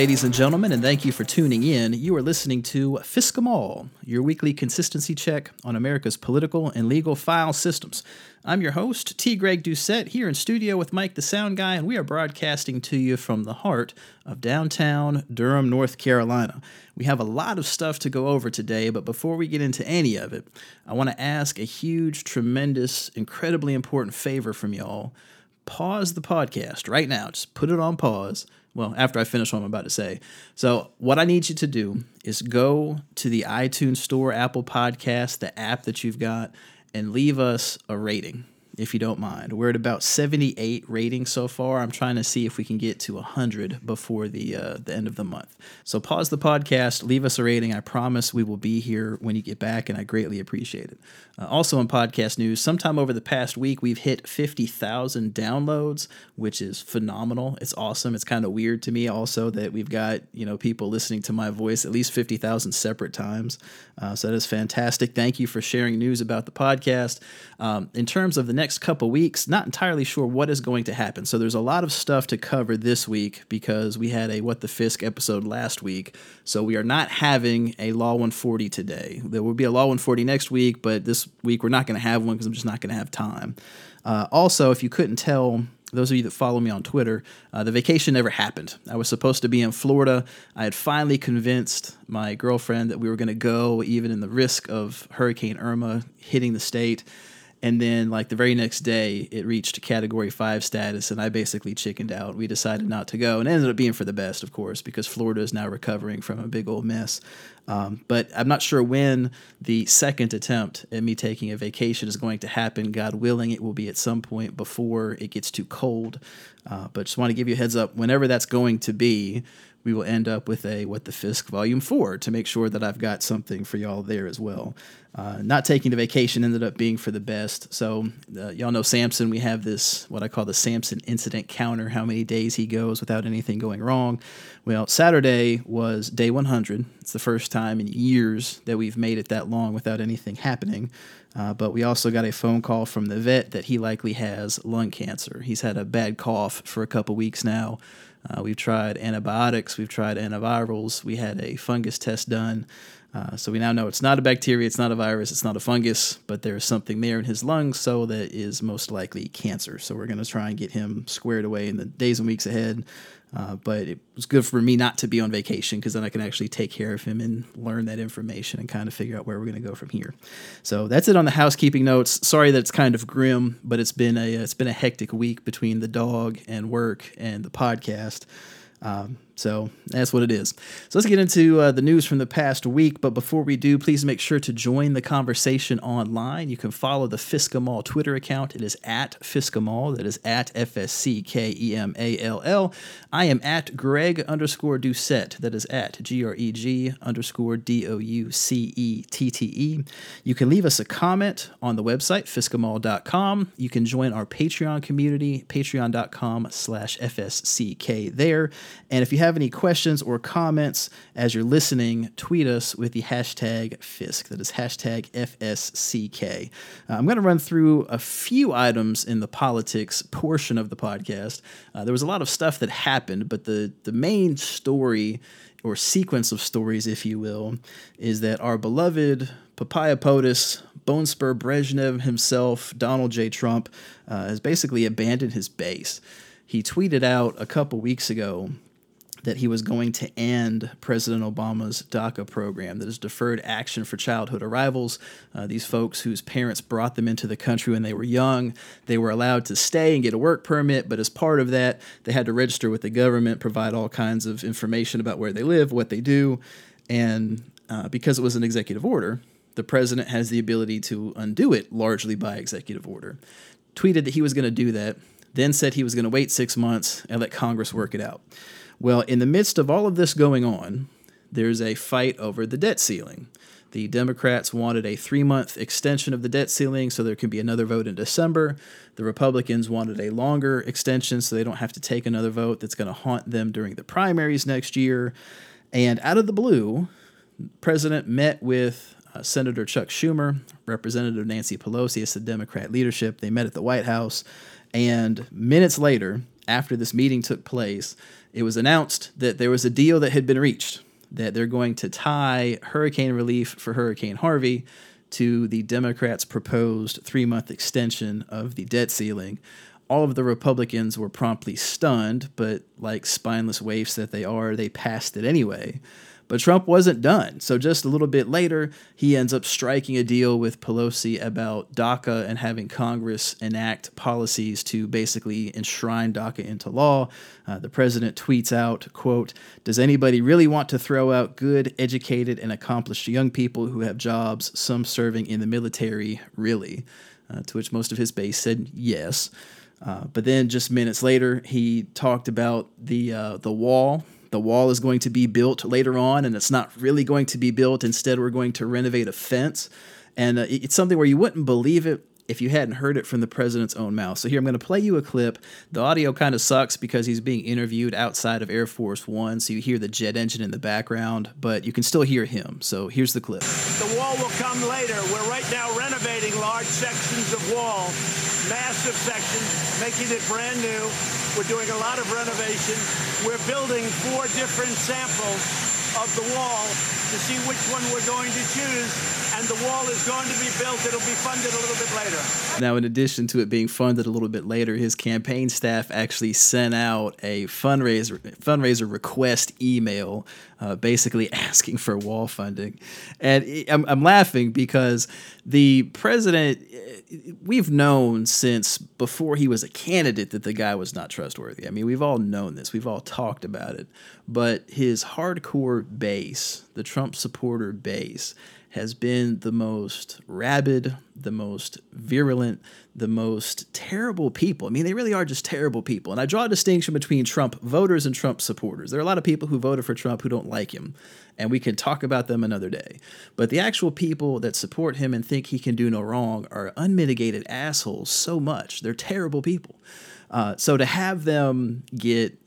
Ladies and gentlemen, and thank you for tuning in. You are listening to FSCKEMALL, your weekly consistency check on America's political and legal file systems. I'm your host, T. Greg Doucette, here in studio with Mike the Sound Guy, and we are broadcasting to you from the heart of downtown Durham, North Carolina. We have a lot of stuff to go over today, but before we get into any of it, I want to ask a huge, tremendous, incredibly important favor from y'all. Pause the podcast right now, just put it on pause well, after I finish what I'm about to say. So, what I need you to do is go to the iTunes Store, Apple Podcast, the app that you've got, and leave us a rating if you don't mind. We're at about 78 ratings so far. I'm trying to see if we can get to 100 before the uh, the end of the month. So pause the podcast, leave us a rating. I promise we will be here when you get back, and I greatly appreciate it. Uh, also, in podcast news, sometime over the past week, we've hit 50,000 downloads, which is phenomenal. It's awesome. It's kind of weird to me also that we've got you know people listening to my voice at least 50,000 separate times. Uh, so that is fantastic. Thank you for sharing news about the podcast. Um, in terms of the next couple weeks, not entirely sure what is going to happen. So there's a lot of stuff to cover this week because we had a What the Fisk episode last week. So we are not having a Law 140 today. There will be a Law 140 next week, but this week we're not going to have one because I'm just not going to have time. Uh, also, if you couldn't tell, those of you that follow me on Twitter, uh, the vacation never happened. I was supposed to be in Florida. I had finally convinced my girlfriend that we were going to go, even in the risk of Hurricane Irma hitting the state. And then, like the very next day, it reached category five status, and I basically chickened out. We decided not to go, and it ended up being for the best, of course, because Florida is now recovering from a big old mess. Um, but I'm not sure when the second attempt at me taking a vacation is going to happen. God willing, it will be at some point before it gets too cold. Uh, but just want to give you a heads up whenever that's going to be we will end up with a What the Fisk Volume 4 to make sure that I've got something for y'all there as well. Uh, not taking the vacation ended up being for the best. So, uh, y'all know Samson. We have this, what I call the Samson incident counter, how many days he goes without anything going wrong. Well, Saturday was day 100. It's the first time in years that we've made it that long without anything happening. Uh, but we also got a phone call from the vet that he likely has lung cancer. He's had a bad cough for a couple weeks now. Uh, we've tried antibiotics, we've tried antivirals, we had a fungus test done. Uh, so we now know it's not a bacteria, it's not a virus, it's not a fungus, but there's something there in his lungs, so that is most likely cancer. So we're going to try and get him squared away in the days and weeks ahead. Uh, but it was good for me not to be on vacation because then I can actually take care of him and learn that information and kind of figure out where we're going to go from here. So that's it on the housekeeping notes. Sorry that it's kind of grim, but it's been a it's been a hectic week between the dog and work and the podcast. Um, so that's what it is. So let's get into uh, the news from the past week. But before we do, please make sure to join the conversation online. You can follow the FSCKEMALL Twitter account. It is at FSCKEMALL. That is at F S C K E M A L L. I am at Greg underscore Doucette. That is at G R E G underscore D O U C E T T E. You can leave us a comment on the website, fsckemall.com. You can join our Patreon community, patreon.com slash FSCK there. And if you have have any questions or comments as you're listening, tweet us with the hashtag FISK. That is hashtag FSCK. Uh, I'm going to run through a few items in the politics portion of the podcast. Uh, there was a lot of stuff that happened, but the, the main story or sequence of stories, if you will, is that our beloved Papaya POTUS, Bone Spur Brezhnev himself, Donald J. Trump, uh, has basically abandoned his base. He tweeted out a couple weeks ago that he was going to end President Obama's DACA program, that is Deferred Action for Childhood Arrivals. Uh, these folks whose parents brought them into the country when they were young, they were allowed to stay and get a work permit, but as part of that, they had to register with the government, provide all kinds of information about where they live, what they do, and uh, because it was an executive order, the president has the ability to undo it largely by executive order. Tweeted that he was going to do that, then said he was going to wait six months and let Congress work it out. Well, in the midst of all of this going on, there's a fight over the debt ceiling. The Democrats wanted a three month extension of the debt ceiling so there could be another vote in December. The Republicans wanted a longer extension so they don't have to take another vote that's going to haunt them during the primaries next year. And out of the blue, president met with uh, Senator Chuck Schumer, Representative Nancy Pelosi, as the Democrat leadership. They met at the White House. And minutes later, after this meeting took place, it was announced that there was a deal that had been reached, that they're going to tie hurricane relief for Hurricane Harvey to the Democrats' proposed three month extension of the debt ceiling. All of the Republicans were promptly stunned, but like spineless waifs that they are, they passed it anyway. But Trump wasn't done. So just a little bit later, he ends up striking a deal with Pelosi about DACA and having Congress enact policies to basically enshrine DACA into law. Uh, the president tweets out, quote, "Does anybody really want to throw out good, educated, and accomplished young people who have jobs, some serving in the military, really?" Uh, to which most of his base said yes. Uh, but then just minutes later, he talked about the uh, the wall the wall is going to be built later on, and it's not really going to be built. Instead, we're going to renovate a fence. And uh, it's something where you wouldn't believe it if you hadn't heard it from the president's own mouth. So here I'm going to play you a clip. The audio kind of sucks because he's being interviewed outside of Air Force One, so you hear the jet engine in the background, but you can still hear him. So here's the clip. The wall will come later. We're right now renovating large sections of wall, massive sections, making it brand new. We're doing a lot of renovation. We're building four different samples of the wall to see which one we're going to choose and the wall is going to be built. It'll be funded a little bit later. Now, in addition to it being funded a little bit later, his campaign staff actually sent out a fundraiser fundraiser request email, uh, basically asking for wall funding, and I'm, I'm laughing because the president. We've known since before he was a candidate that the guy was not trustworthy. I mean, we've all known this. We've all talked about it. But his hardcore base, the Trump supporter base, has been the most rabid, the most virulent, the most terrible people. I mean, they really are just terrible people. And I draw a distinction between Trump voters and Trump supporters. There are a lot of people who voted for Trump who don't like him, and we can talk about them another day. But the actual people that support him and think he can do no wrong are unmitigated assholes so much. They're terrible people. Uh, so to have them get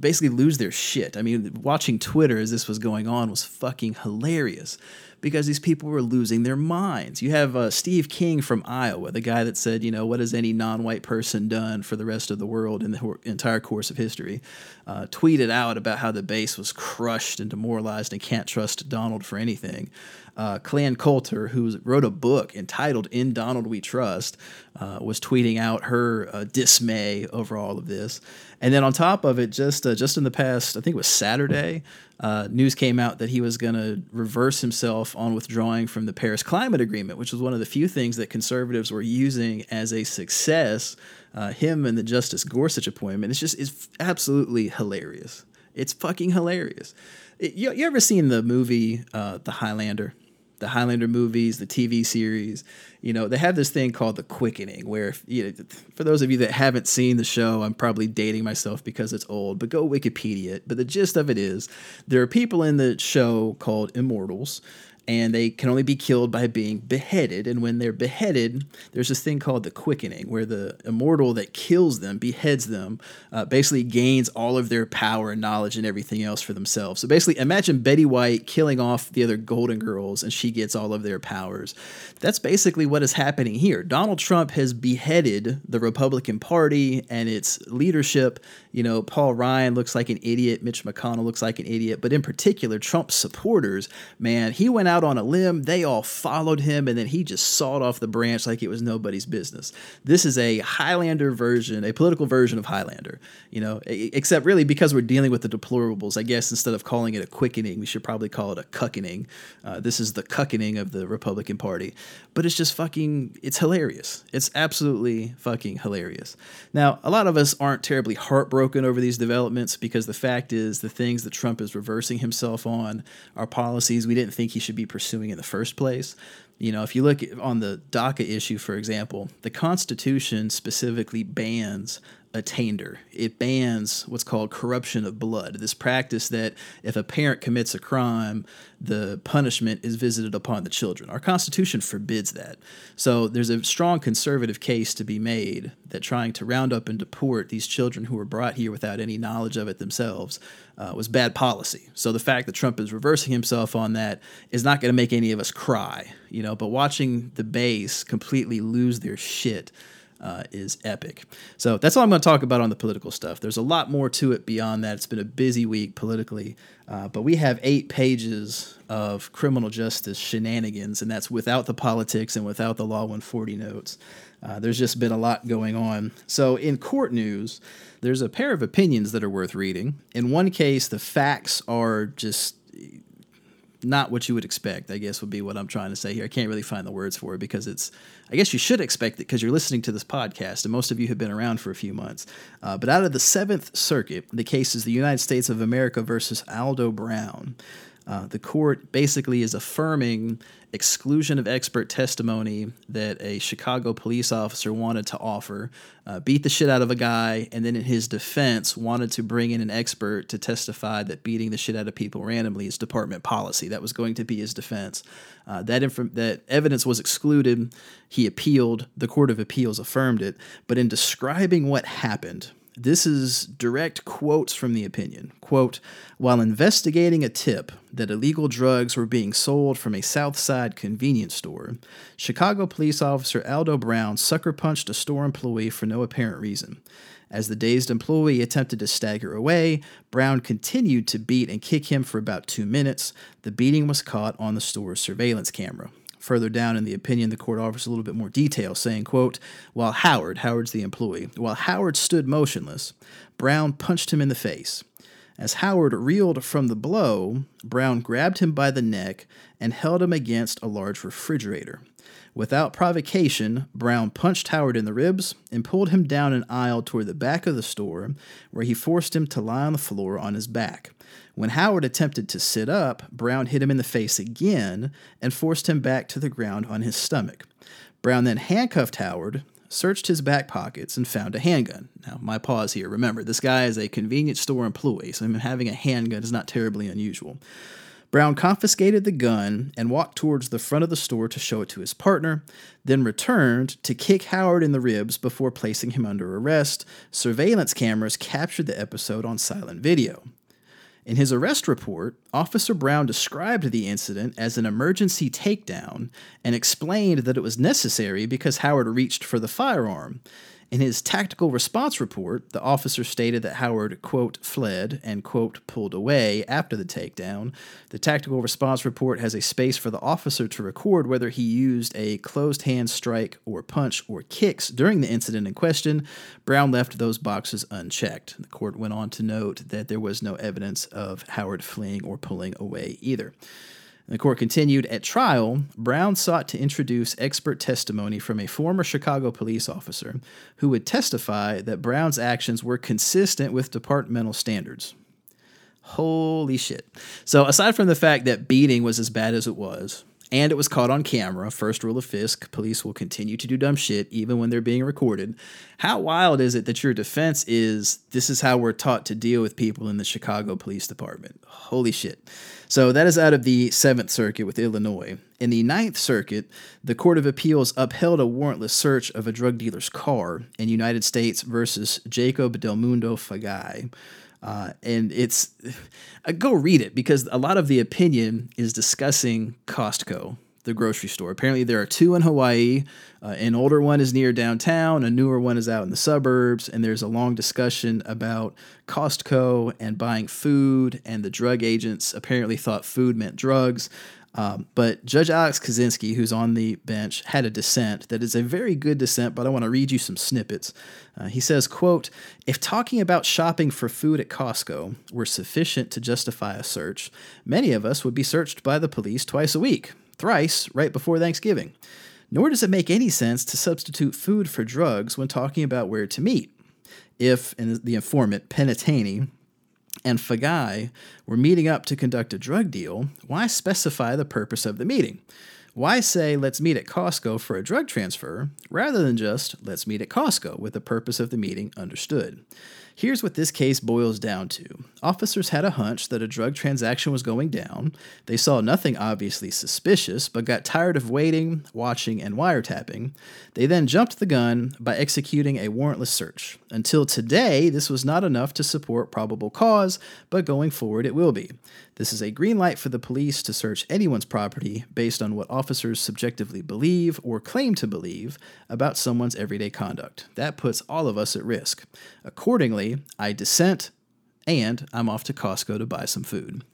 basically lose their shit. I mean, watching Twitter as this was going on was fucking hilarious because these people were losing their minds. You have uh, Steve King from Iowa, the guy that said, you know, what has any non white person done for the rest of the world in the ho- entire course of history? Uh, tweeted out about how the base was crushed and demoralized and can't trust Donald for anything. Uh, Clan Coulter, who wrote a book entitled In Donald We Trust, uh, was tweeting out her uh, dismay over all of this. And then on top of it, just uh, just in the past, I think it was Saturday, uh, news came out that he was going to reverse himself on withdrawing from the Paris Climate Agreement, which was one of the few things that conservatives were using as a success. Uh, him and the Justice Gorsuch appointment. It's just it's absolutely hilarious. It's fucking hilarious. It, you, you ever seen the movie uh, The Highlander? The Highlander movies, the TV series, you know, they have this thing called the quickening, where if, you know, for those of you that haven't seen the show, I'm probably dating myself because it's old, but go Wikipedia it. But the gist of it is there are people in the show called immortals and they can only be killed by being beheaded. And when they're beheaded, there's this thing called the quickening, where the immortal that kills them, beheads them, uh, basically gains all of their power and knowledge and everything else for themselves. So basically, imagine Betty White killing off the other Golden Girls and she gets all of their powers. That's basically what is happening here. Donald Trump has beheaded the Republican Party and its leadership. You know, Paul Ryan looks like an idiot, Mitch McConnell looks like an idiot, but in particular, Trump's supporters, man, he went out out on a limb. They all followed him, and then he just sawed off the branch like it was nobody's business. This is a Highlander version, a political version of Highlander, you know, except really because we're dealing with the deplorables, I guess instead of calling it a quickening, we should probably call it a cuckening. Uh, this is the cuckening of the Republican Party. But it's just fucking, it's hilarious. It's absolutely fucking hilarious. Now, a lot of us aren't terribly heartbroken over these developments because the fact is the things that Trump is reversing himself on are policies we didn't think he should be pursuing in the first place. You know, if you look on the DACA issue, for example, the Constitution specifically bans attainder. It bans what's called corruption of blood, this practice that if a parent commits a crime, the punishment is visited upon the children. Our Constitution forbids that. So there's a strong conservative case to be made that trying to round up and deport these children who were brought here without any knowledge of it themselves uh, was bad policy. So the fact that Trump is reversing himself on that is not going to make any of us cry, you know, but watching the base completely lose their shit uh, is epic. So that's all I'm going to talk about on the political stuff. There's a lot more to it beyond that. It's been a busy week politically, uh, but we have eight pages of criminal justice shenanigans, and that's without the politics and without the Law 140 notes. Uh, there's just been a lot going on. So, in court news, there's a pair of opinions that are worth reading. In one case, the facts are just not what you would expect, I guess would be what I'm trying to say here. I can't really find the words for it because it's, I guess you should expect it because you're listening to this podcast and most of you have been around for a few months. Uh, but out of the Seventh Circuit, the case is the United States of America versus Aldo Brown. Uh, the court basically is affirming exclusion of expert testimony that a Chicago police officer wanted to offer, uh, beat the shit out of a guy, and then in his defense wanted to bring in an expert to testify that beating the shit out of people randomly is department policy. That was going to be his defense. Uh, that inf- that evidence was excluded. He appealed. The Court of Appeals affirmed it. But in describing what happened, this is direct quotes from the opinion. Quote, while investigating a tip that illegal drugs were being sold from a South Side convenience store, Chicago police officer Aldo Brown sucker punched a store employee for no apparent reason. As the dazed employee attempted to stagger away, Brown continued to beat and kick him for about two minutes. The beating was caught on the store's surveillance camera. Further down in the opinion, the court offers a little bit more detail, saying, quote, While Howard, Howard's the employee, while Howard stood motionless, Brown punched him in the face. As Howard reeled from the blow, Brown grabbed him by the neck and held him against a large refrigerator. Without provocation, Brown punched Howard in the ribs and pulled him down an aisle toward the back of the store, where he forced him to lie on the floor on his back. When Howard attempted to sit up, Brown hit him in the face again and forced him back to the ground on his stomach. Brown then handcuffed Howard, searched his back pockets, and found a handgun. Now, my pause here. Remember, this guy is a convenience store employee, so him having a handgun is not terribly unusual. Brown confiscated the gun and walked towards the front of the store to show it to his partner, then returned to kick Howard in the ribs before placing him under arrest. Surveillance cameras captured the episode on silent video. In his arrest report, Officer Brown described the incident as an emergency takedown and explained that it was necessary because Howard reached for the firearm. In his tactical response report, the officer stated that Howard, quote, fled and, quote, pulled away after the takedown. The tactical response report has a space for the officer to record whether he used a closed hand strike or punch or kicks during the incident in question. Brown left those boxes unchecked. The court went on to note that there was no evidence of Howard fleeing or pulling away either. The court continued at trial. Brown sought to introduce expert testimony from a former Chicago police officer who would testify that Brown's actions were consistent with departmental standards. Holy shit. So, aside from the fact that beating was as bad as it was, and it was caught on camera. First rule of Fisk police will continue to do dumb shit even when they're being recorded. How wild is it that your defense is this is how we're taught to deal with people in the Chicago Police Department? Holy shit. So that is out of the Seventh Circuit with Illinois. In the Ninth Circuit, the Court of Appeals upheld a warrantless search of a drug dealer's car in United States versus Jacob Del Mundo Faagai. Uh, and it's uh, go read it because a lot of the opinion is discussing Costco, the grocery store. Apparently, there are two in Hawaii. Uh, an older one is near downtown, a newer one is out in the suburbs, and there's a long discussion about Costco and buying food. And the drug agents apparently thought food meant drugs. Um, but Judge Alex Kozinski, who's on the bench, had a dissent that is a very good dissent, but I want to read you some snippets. Uh, he says, quote, if talking about shopping for food at Costco were sufficient to justify a search, many of us would be searched by the police twice a week, thrice right before Thanksgiving. Nor does it make any sense to substitute food for drugs when talking about where to meet. If, and the informant, Penitani, and Faagai were meeting up to conduct a drug deal, why specify the purpose of the meeting? Why say, let's meet at Costco for a drug transfer, rather than just, let's meet at Costco with the purpose of the meeting understood? Here's what this case boils down to officers had a hunch that a drug transaction was going down. They saw nothing obviously suspicious, but got tired of waiting, watching, and wiretapping. They then jumped the gun by executing a warrantless search. Until today, this was not enough to support probable cause, but going forward, it will be. This is a green light for the police to search anyone's property based on what officers subjectively believe or claim to believe about someone's everyday conduct. That puts all of us at risk. Accordingly, I dissent and I'm off to Costco to buy some food.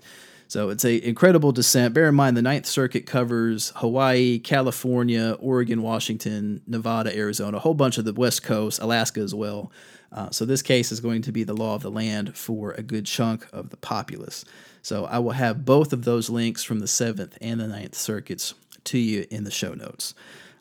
So it's a incredible dissent. Bear in mind the Ninth Circuit covers Hawaii, California, Oregon, Washington, Nevada, Arizona, a whole bunch of the West Coast, Alaska as well. Uh, so this case is going to be the law of the land for a good chunk of the populace. So I will have both of those links from the Seventh and the Ninth Circuits to you in the show notes.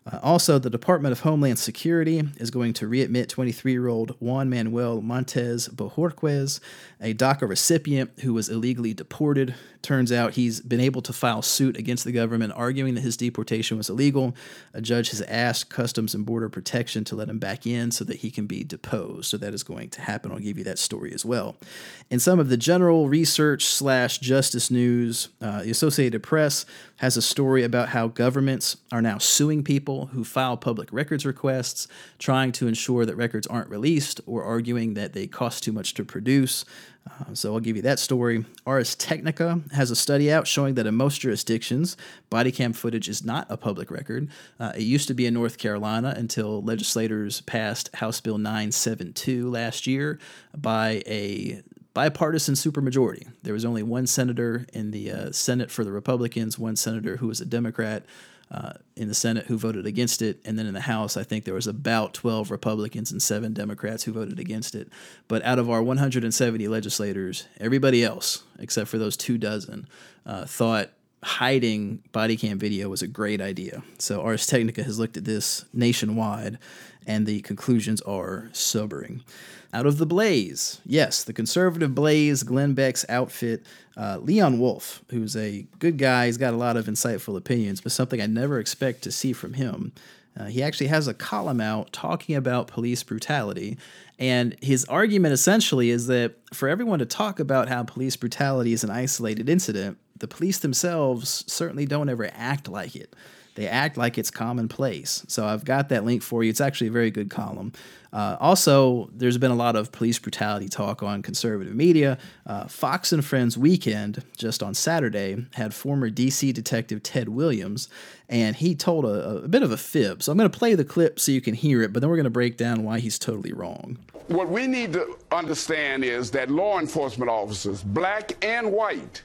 Uh, also, the Department of Homeland Security is going to readmit 23 year old Juan Manuel Montes Bojorquez, a DACA recipient who was illegally deported. Turns out he's been able to file suit against the government, arguing that his deportation was illegal. A judge has asked Customs and Border Protection to let him back in so that he can be deposed. So that is going to happen. I'll give you that story as well. In some of the general research slash justice news, uh, the Associated Press has a story about how governments are now suing people who file public records requests, trying to ensure that records aren't released or arguing that they cost too much to produce. Uh, so I'll give you that story. Ars Technica has a study out showing that in most jurisdictions, body cam footage is not a public record. Uh, it used to be in North Carolina until legislators passed House Bill 972 last year by a bipartisan supermajority. There was only one senator in the uh, Senate for the Republicans, one senator who was a Democrat uh, in the Senate who voted against it, and then in the House, I think there was about 12 Republicans and seven Democrats who voted against it. But out of our 170 legislators, everybody else, except for those two dozen, uh, thought hiding body cam video was a great idea. So Ars Technica has looked at this nationwide, and the conclusions are sobering. Out of the Blaze, yes, the conservative Blaze, Glenn Beck's outfit, uh, Leon Wolf, who's a good guy, he's got a lot of insightful opinions, but something I never expect to see from him. Uh, he actually has a column out talking about police brutality. And his argument essentially is that for everyone to talk about how police brutality is an isolated incident, the police themselves certainly don't ever act like it. They act like it's commonplace. So I've got that link for you. It's actually a very good column. Uh, also, there's been a lot of police brutality talk on conservative media. Uh, Fox and Friends Weekend, just on Saturday, had former DC detective Ted Williams, and he told a, a bit of a fib. So I'm going to play the clip so you can hear it, but then we're going to break down why he's totally wrong. What we need to understand is that law enforcement officers, black and white,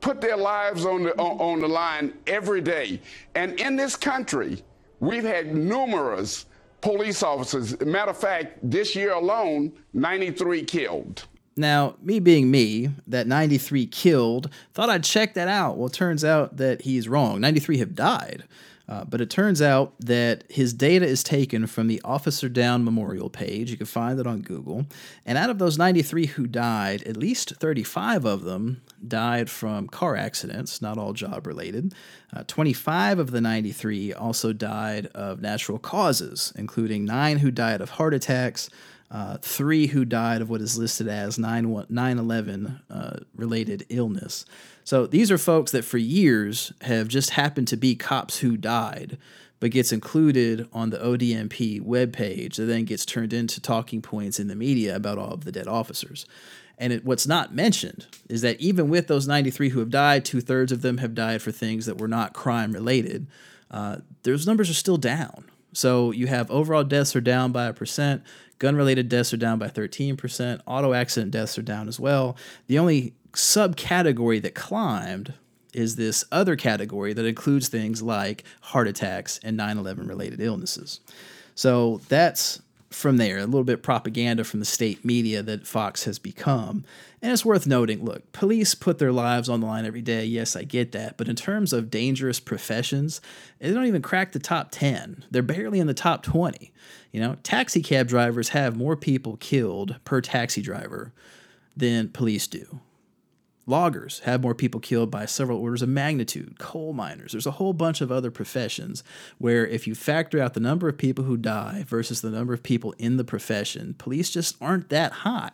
put their lives on the, on, on the line every day. And in this country, we've had numerous police officers. Matter of fact, this year alone, 93 killed. Now, me being me, that 93 killed, thought I'd check that out. Well, turns out that he's wrong. 93 have died. Uh, but it turns out that his data is taken from the Officer Down Memorial page. You can find it on Google. And out of those 93 who died, at least 35 of them died from car accidents, not all job related. Uh, 25 of the 93 also died of natural causes, including nine who died of heart attacks. Uh, three who died of what is listed as 9 11 uh, related illness. So these are folks that for years have just happened to be cops who died, but gets included on the ODMP webpage that then gets turned into talking points in the media about all of the dead officers. And it, what's not mentioned is that even with those 93 who have died, two thirds of them have died for things that were not crime related. Uh, those numbers are still down. So you have overall deaths are down by a percent, gun related deaths are down by 13%, auto accident deaths are down as well. The only subcategory that climbed is this other category that includes things like heart attacks and 9 11 related illnesses. So that's from there, a little bit propaganda from the state media that Fox has become. And it's worth noting look, police put their lives on the line every day. Yes, I get that. But in terms of dangerous professions, they don't even crack the top 10. They're barely in the top 20. You know, taxi cab drivers have more people killed per taxi driver than police do. Loggers have more people killed by several orders of magnitude. Coal miners. There's a whole bunch of other professions where, if you factor out the number of people who die versus the number of people in the profession, police just aren't that high.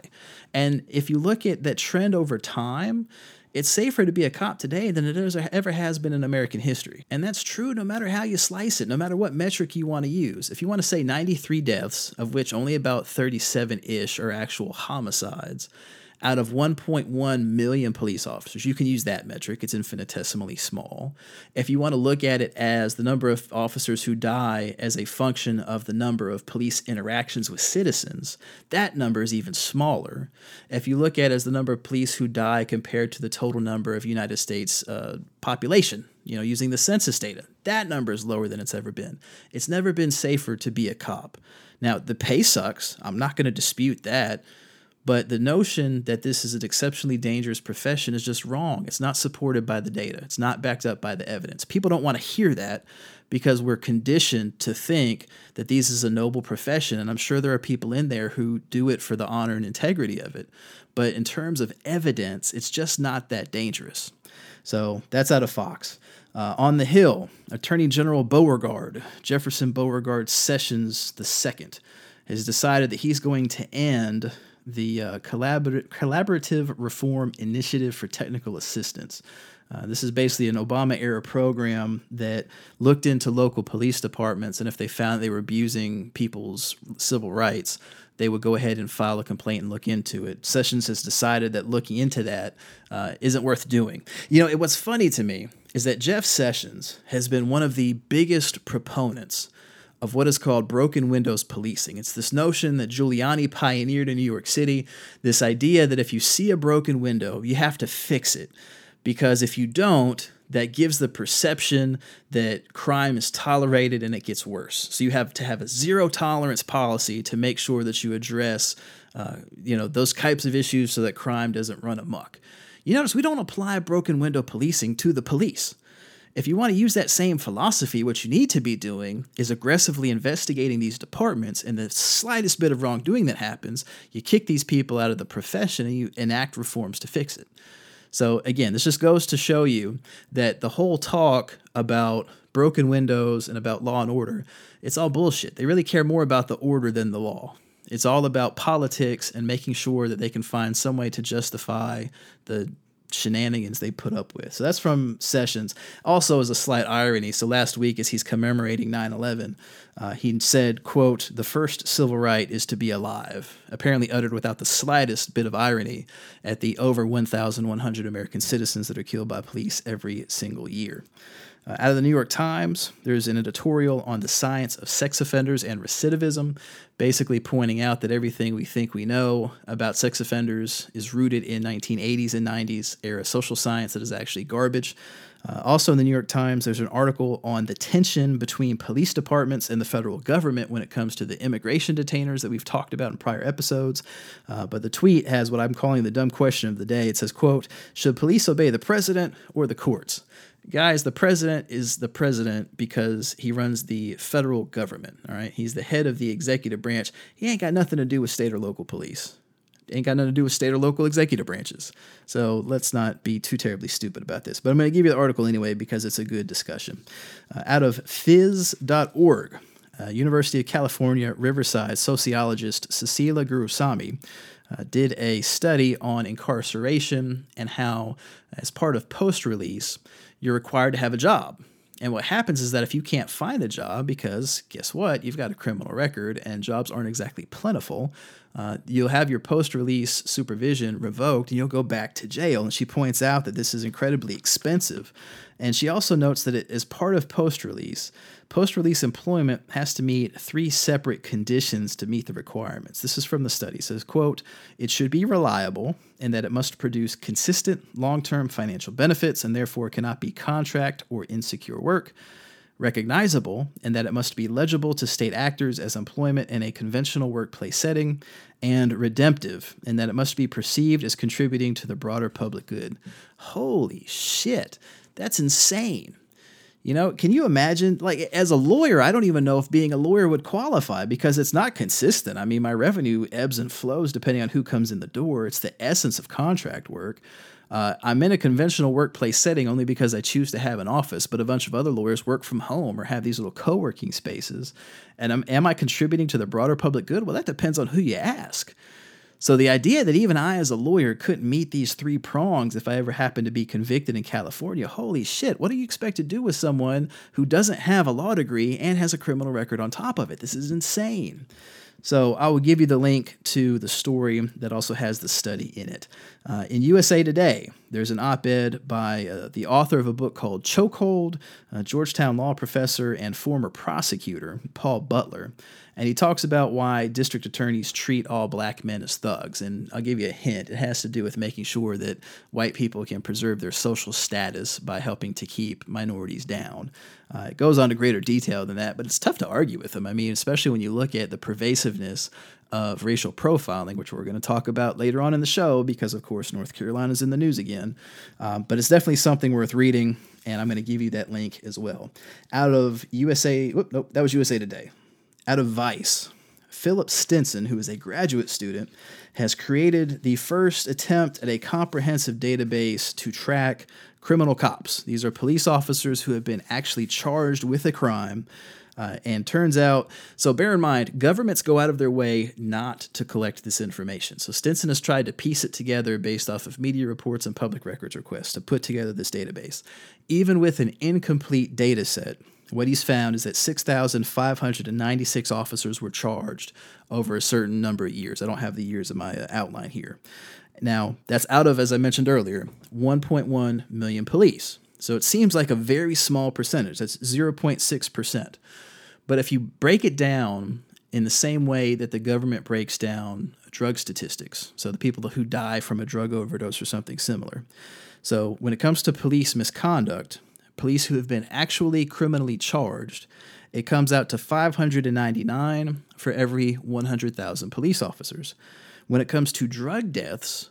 And if you look at that trend over time, it's safer to be a cop today than it ever has been in American history. And that's true no matter how you slice it, no matter what metric you want to use. If you want to say 93 deaths, of which only about 37 ish are actual homicides, out of 1.1 million police officers, you can use that metric. It's infinitesimally small. If you want to look at it as the number of officers who die as a function of the number of police interactions with citizens, that number is even smaller. If you look at it as the number of police who die compared to the total number of United States uh, population, you know, using the census data, that number is lower than it's ever been. It's never been safer to be a cop. Now, the pay sucks. I'm not going to dispute that. But the notion that this is an exceptionally dangerous profession is just wrong. It's not supported by the data, it's not backed up by the evidence. People don't want to hear that because we're conditioned to think that this is a noble profession. And I'm sure there are people in there who do it for the honor and integrity of it. But in terms of evidence, it's just not that dangerous. So that's out of Fox. Uh, on the Hill, Attorney General Beauregard, Jefferson Beauregard Sessions II, has decided that he's going to end the uh, Collabor- Collaborative Reform Initiative for Technical Assistance. Uh, this is basically an Obama era program that looked into local police departments, and if they found they were abusing people's civil rights, they would go ahead and file a complaint and look into it. Sessions has decided that looking into that uh, not worth doing. You know, it, what's funny to me is that Jeff Sessions has been one of the biggest proponents of what is called broken windows policing. It's this notion that Giuliani pioneered in New York City, this idea that if you see a broken window, you have to fix it. Because if you don't, that gives the perception that crime is tolerated and it gets worse. So you have to have a zero tolerance policy to make sure that you address, uh, you know, those types of issues so that crime doesn't run amok. You notice we don't apply broken window policing to the police. If you want to use that same philosophy, what you need to be doing is aggressively investigating these departments, and the slightest bit of wrongdoing that happens, you kick these people out of the profession and you enact reforms to fix it. So, again, this just goes to show you that the whole talk about broken windows and about law and order, it's all bullshit. They really care more about the order than the law. It's all about politics and making sure that they can find some way to justify the shenanigans they put up with. So that's from Sessions. Also, as a slight irony, so last week as he's commemorating 9/11, uh, he said, "quote The first civil right is to be alive." Apparently uttered without the slightest bit of irony at the over 1,100 American citizens that are killed by police every single year. Uh, out of the New York Times, there's an editorial on the science of sex offenders and recidivism, basically pointing out that everything we think we know about sex offenders is rooted in 1980s and 90s era social science that is actually garbage. Uh, also, in the New York Times, there's an article on the tension between police departments and the federal government when it comes to the immigration detainers that we've talked about in prior episodes. Uh, but the tweet has what I'm calling the dumb question of the day. It says, "quote Should police obey the president or the courts?" Guys, the president is the president because he runs the federal government. All right. He's the head of the executive branch. He ain't got nothing to do with state or local police. Ain't got nothing to do with state or local executive branches. So let's not be too terribly stupid about this. But I'm going to give you the article anyway because it's a good discussion. Uh, out of phys.org, uh, University of California, Riverside sociologist Cecilia Gurusamy uh, did a study on incarceration and how, as part of post release, you're required to have a job. And what happens is that if you can't find a job, because guess what? You've got a criminal record and jobs aren't exactly plentiful, uh, you'll have your post release supervision revoked and you'll go back to jail. And she points out that this is incredibly expensive. And she also notes that it, as part of post release, post release employment has to meet three separate conditions to meet the requirements. This is from the study. It says, quote, it should be reliable and that it must produce consistent long term financial benefits and therefore cannot be contract or insecure work recognizable, and that it must be legible to state actors as employment in a conventional workplace setting, and redemptive, and that it must be perceived as contributing to the broader public good. Holy shit, that's insane. You know, can you imagine? Like, as a lawyer, I don't even know if being a lawyer would qualify because it's not consistent. I mean, my revenue ebbs and flows depending on who comes in the door. It's the essence of contract work. Uh, I'm in a conventional workplace setting only because I choose to have an office, but a bunch of other lawyers work from home or have these little co working spaces. And am, am I contributing to the broader public good? Well, that depends on who you ask. So the idea that even I, as a lawyer, couldn't meet these three prongs if I ever happened to be convicted in California, holy shit, what do you expect to do with someone who doesn't have a law degree and has a criminal record on top of it? This is insane. So I will give you the link to the story that also has the study in it. Uh, in USA Today, there's an op ed by uh, the author of a book called Chokehold, a Georgetown law professor and former prosecutor, Paul Butler. And he talks about why district attorneys treat all black men as thugs. And I'll give you a hint it has to do with making sure that white people can preserve their social status by helping to keep minorities down. Uh, it goes on to greater detail than that, but it's tough to argue with him. I mean, especially when you look at the pervasiveness of racial profiling, which we're going to talk about later on in the show, because of course North Carolina's in the news again. Um, but it's definitely something worth reading, and I'm going to give you that link as well. Out of USA, whoop, nope, that was USA Today. Out of Vice, Philip Stinson, who is a graduate student, has created the first attempt at a comprehensive database to track criminal cops. These are police officers who have been actually charged with a crime uh, and turns out, so bear in mind, governments go out of their way not to collect this information. So Stinson has tried to piece it together based off of media reports and public records requests to put together this database. Even with an incomplete data set, what he's found is that 6,596 officers were charged over a certain number of years. I don't have the years in my uh, outline here. Now, that's out of, as I mentioned earlier, 1.1 million police. So it seems like a very small percentage. That's 0.6%. But if you break it down in the same way that the government breaks down drug statistics, so the people who die from a drug overdose or something similar. So when it comes to police misconduct, police who have been actually criminally charged, it comes out to 599 for every 100,000 police officers. When it comes to drug deaths,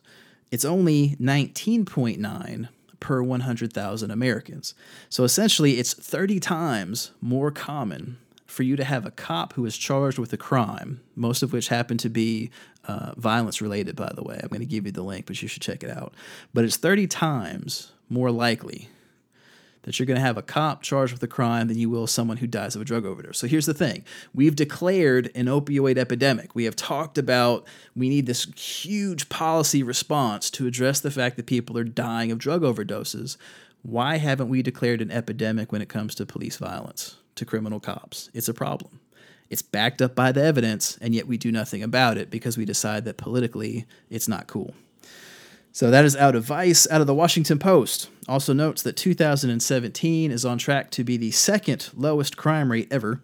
it's only 19.9 per 100,000 Americans. So essentially, it's 30 times more common for you to have a cop who is charged with a crime, most of which happen to be uh, violence related, by the way. I'm going to give you the link, but you should check it out. But it's 30 times more likely that you're going to have a cop charged with a crime than you will someone who dies of a drug overdose. So here's the thing we've declared an opioid epidemic. We have talked about we need this huge policy response to address the fact that people are dying of drug overdoses. Why haven't we declared an epidemic when it comes to police violence, to criminal cops? It's a problem. It's backed up by the evidence, and yet we do nothing about it because we decide that politically it's not cool. So that is out of Vice. Out of the Washington Post also notes that 2017 is on track to be the second lowest crime rate ever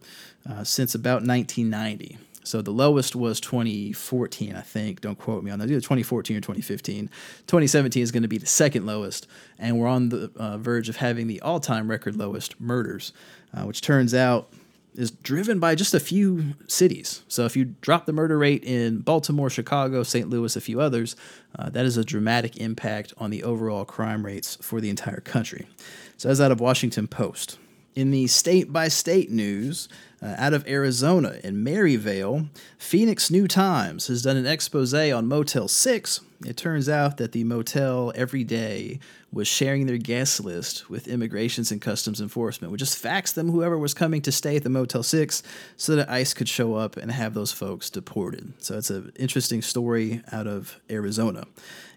uh, since about 1990. So the lowest was 2014, I think. Don't quote me on that. Either 2014 or 2015. 2017 is going to be the second lowest, and we're on the uh, verge of having the all-time record lowest murders, uh, which turns out is driven by just a few cities. So if you drop the murder rate in Baltimore, Chicago, St. Louis, a few others, uh, that is a dramatic impact on the overall crime rates for the entire country. So as out of Washington Post. In the state by state news, uh, out of Arizona in Maryvale, Phoenix New Times has done an expose on Motel 6. It turns out that the motel every day was sharing their guest list with Immigrations and Customs Enforcement, would just fax them whoever was coming to stay at the Motel 6 so that ICE could show up and have those folks deported. So it's an interesting story out of Arizona.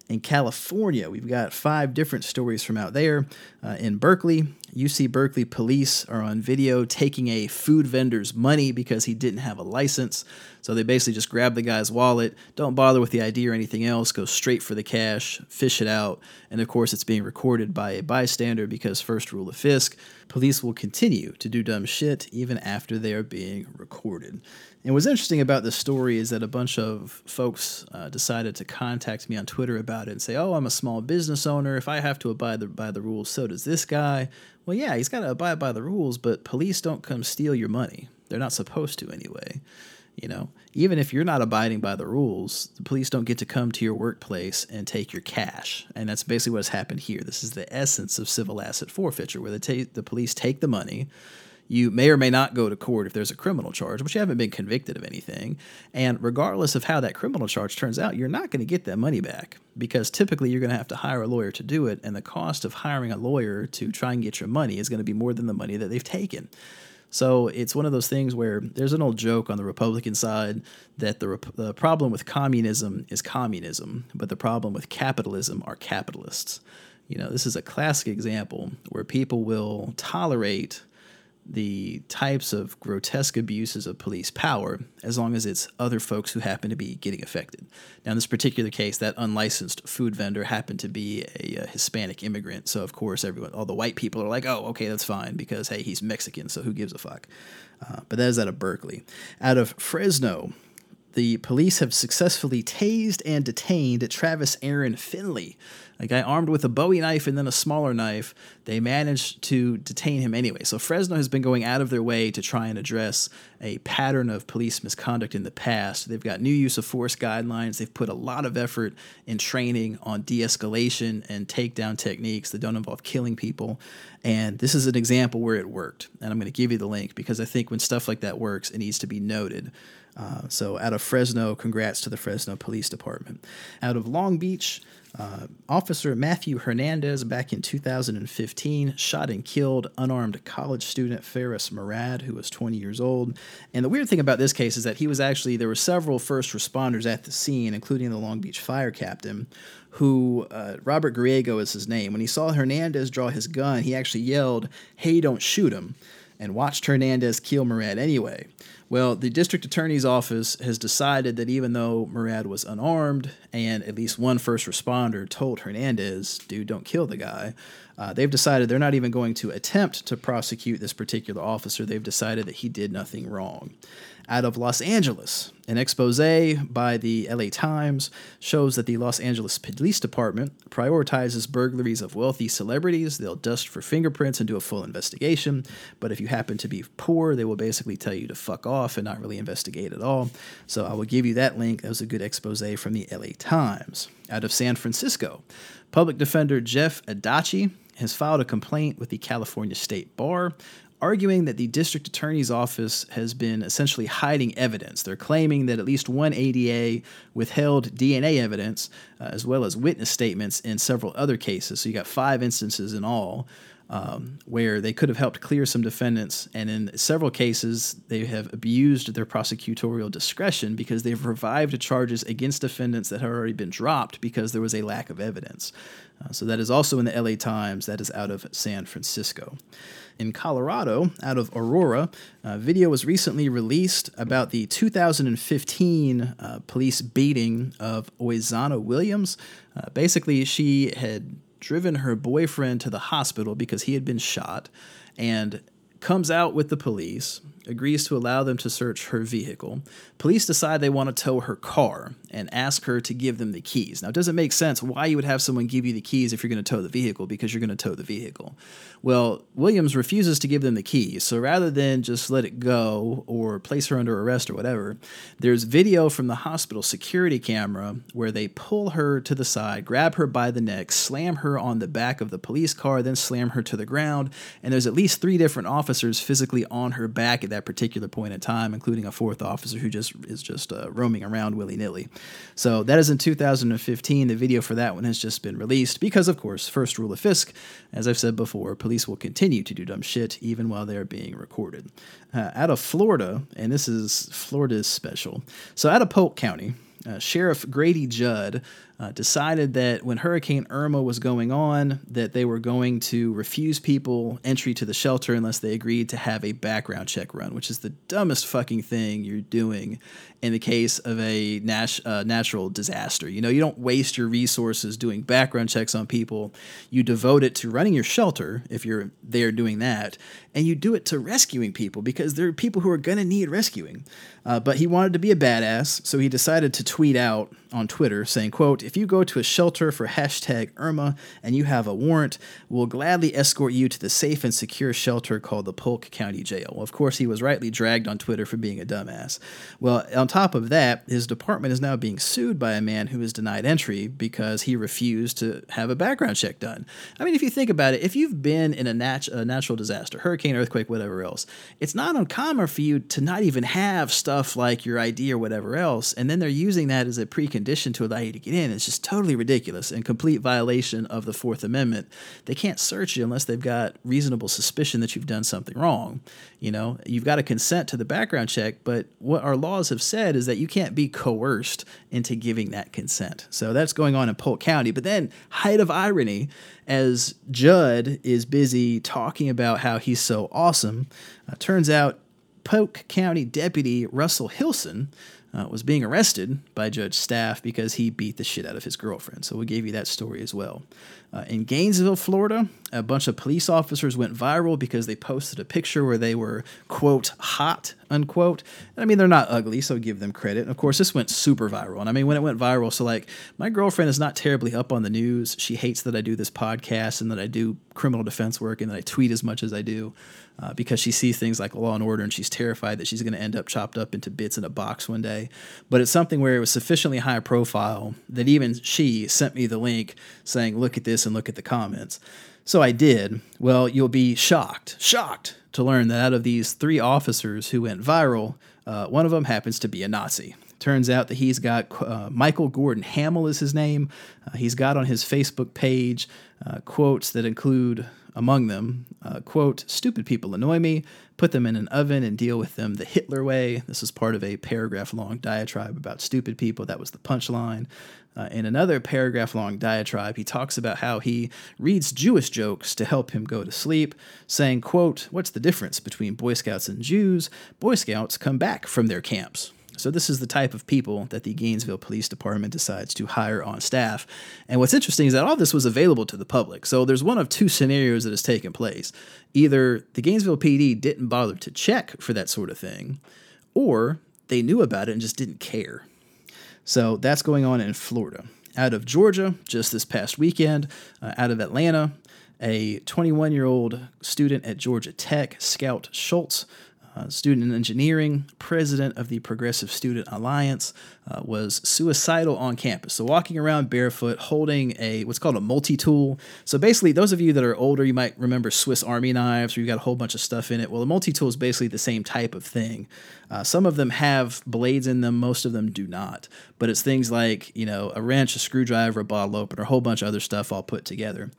In California, we've got five different stories from out there. Uh, in Berkeley, UC Berkeley police are on video taking a food vendor's money because he didn't have a license. So they basically just grab the guy's wallet, don't bother with the ID or anything else, go straight for the cash, fish it out. And of course, it's being recorded by a bystander because, first rule of Fisk, police will continue to do dumb shit even after they are being recorded. And what's interesting about this story is that a bunch of folks uh, decided to contact me on Twitter about it and say, "Oh, I'm a small business owner. If I have to abide the, by the rules, so does this guy." Well, yeah, he's got to abide by the rules, but police don't come steal your money. They're not supposed to anyway. You know, even if you're not abiding by the rules, the police don't get to come to your workplace and take your cash. And that's basically what's happened here. This is the essence of civil asset forfeiture, where the, ta- the police take the money you may or may not go to court if there's a criminal charge, but you haven't been convicted of anything. And regardless of how that criminal charge turns out, you're not going to get that money back because typically you're going to have to hire a lawyer to do it. And the cost of hiring a lawyer to try and get your money is going to be more than the money that they've taken. So it's one of those things where there's an old joke on the Republican side that the, the problem with communism is communism, but the problem with capitalism are capitalists. You know, this is a classic example where people will tolerate the types of grotesque abuses of police power as long as it's other folks who happen to be getting affected. Now, in this particular case, that unlicensed food vendor happened to be a, a, Hispanic immigrant. So, of course, everyone, all the white people are like, oh, okay, that's fine because, hey, he's Mexican, so who gives a fuck? Uh, but that is out of Berkeley. Out of Fresno, the police have successfully tased and detained Travis Aaron Finley, a guy armed with a Bowie knife and then a smaller knife. They managed to detain him anyway. So Fresno has been going out of their way to try and address a pattern of police misconduct in the past. They've got new use of force guidelines. They've put a lot of effort in training on de escalation and takedown techniques that don't involve killing people. And this is an example where it worked. And I'm going to give you the link because I think when stuff like that works, it needs to be noted. Uh, so out of Fresno, congrats to the Fresno Police Department. Out of Long Beach, uh, Officer Matthew Hernandez, back in 2015, shot and killed unarmed college student Feras Morad, who was 20 years old. And the weird thing about this case is that he was actually, there were several first responders at the scene, including the Long Beach fire captain, who, uh, Robert Griego is his name. When he saw Hernandez draw his gun, he actually yelled, Hey, don't shoot him, and watched Hernandez kill Morad anyway. Well, the district attorney's office has decided that even though Morad was unarmed and at least one first responder told Hernandez, dude, don't kill the guy, uh, they've decided they're not even going to attempt to prosecute this particular officer. They've decided that he did nothing wrong out of Los Angeles. An expose by the LA Times shows that the Los Angeles Police Department prioritizes burglaries of wealthy celebrities. They'll dust for fingerprints and do a full investigation. But if you happen to be poor, they will basically tell you to fuck off and not really investigate at all. So I will give you that link. That was a good expose from the LA Times. Out of San Francisco, public defender Jeff Adachi has filed a complaint with the California State Bar arguing that the district attorney's office has been essentially hiding evidence. They're claiming that at least one ADA withheld DNA evidence, uh, as well as witness statements in several other cases. So you got five instances in all. Um, where they could have helped clear some defendants, and in several cases, they have abused their prosecutorial discretion because they've revived charges against defendants that had already been dropped because there was a lack of evidence. Uh, so that is also in the LA Times, that is out of San Francisco in Colorado, out of Aurora, a video was recently released about the 2015 uh, police beating of Oizana Williams. Uh, basically, she had driven her boyfriend to the hospital because he had been shot and comes out with the police agrees to allow them to search her vehicle. Police decide they want to tow her car and ask her to give them the keys. Now, it doesn't make sense why you would have someone give you the keys if you're going to tow the vehicle because you're going to tow the vehicle. Well, Williams refuses to give them the keys. So rather than just let it go or place her under arrest or whatever, there's video from the hospital security camera where they pull her to the side, grab her by the neck, slam her on the back of the police car, then slam her to the ground. And there's at least three different officers physically on her back at that particular point in time, including a fourth officer who just is just uh, roaming around willy nilly. So that is in 2015. The video for that one has just been released because, of course, first rule of Fisk, as I've said before, police will continue to do dumb shit even while they're being recorded. Uh, out of Florida, and this is Florida's special. So out of Polk County, uh, Sheriff Grady Judd uh, decided that when Hurricane Irma was going on, that they were going to refuse people entry to the shelter unless they agreed to have a background check run, which is the dumbest fucking thing you're doing in the case of a nat- uh, natural disaster. You know, you don't waste your resources doing background checks on people. You devote it to running your shelter if you're there doing that, and you do it to rescuing people because there are people who are going to need rescuing. Uh, but he wanted to be a badass, so he decided to tweet out on Twitter saying, quote, if you go to a shelter for hashtag Irma and you have a warrant, we'll gladly escort you to the safe and secure shelter called the Polk County Jail. Well, of course, he was rightly dragged on Twitter for being a dumbass. Well, on top of that, his department is now being sued by a man who is denied entry because he refused to have a background check done. I mean, if you think about it, if you've been in a, nat- a natural disaster, hurricane, earthquake, whatever else, it's not uncommon for you to not even have stuff like your ID or whatever else, and then they're using using that as a precondition to allow you to get in is just totally ridiculous and complete violation of the Fourth Amendment. They can't search you unless they've got reasonable suspicion that you've done something wrong. You know, you've got to consent to the background check, but what our laws have said is that you can't be coerced into giving that consent. So that's going on in Polk County. But then, height of irony, as Judd is busy talking about how he's so awesome, uh, turns out Polk County Deputy Russell Hilson uh, was being arrested by Judd's staff because he beat the shit out of his girlfriend. So we gave you that story as well. Uh, in Gainesville, Florida, a bunch of police officers went viral because they posted a picture where they were, quote, hot, unquote. I mean, they're not ugly, so give them credit. And of course, this went super viral. And I mean, when it went viral, so like, my girlfriend is not terribly up on the news. She hates that I do this podcast and that I do criminal defense work and that I tweet as much as I do uh, because she sees things like Law and Order and she's terrified that she's going to end up chopped up into bits in a box one day. But it's something where it was sufficiently high profile that even she sent me the link saying, look at this and look at the comments. So I did. Well, you'll be shocked, shocked to learn that out of these three officers who went viral, uh, one of them happens to be a Nazi. Turns out that he's got uh, Michael Gordon Hamill is his name. Uh, he's got on his Facebook page uh, quotes that include among them, uh, quote, stupid people annoy me, put them in an oven and deal with them the Hitler way. This is part of a paragraph long diatribe about stupid people. That was the punchline. Uh, in another paragraph long diatribe, he talks about how he reads Jewish jokes to help him go to sleep, saying, quote, What's the difference between Boy Scouts and Jews? Boy Scouts come back from their camps. So, this is the type of people that the Gainesville Police Department decides to hire on staff. And what's interesting is that all this was available to the public. So, there's one of two scenarios that has taken place. Either the Gainesville PD didn't bother to check for that sort of thing, or they knew about it and just didn't care. So that's going on in Florida. Out of Georgia, just this past weekend, uh, out of Atlanta, a 21 year old student at Georgia Tech, Scout Schultz, uh, student in engineering, president of the Progressive Student Alliance, uh, was suicidal on campus. So walking around barefoot, holding a what's called a multi-tool. So basically, those of you that are older, you might remember Swiss Army knives, where you got a whole bunch of stuff in it. Well, a multi-tool is basically the same type of thing. Uh, some of them have blades in them, most of them do not. But it's things like you know a wrench, a screwdriver, a bottle opener, a whole bunch of other stuff all put together.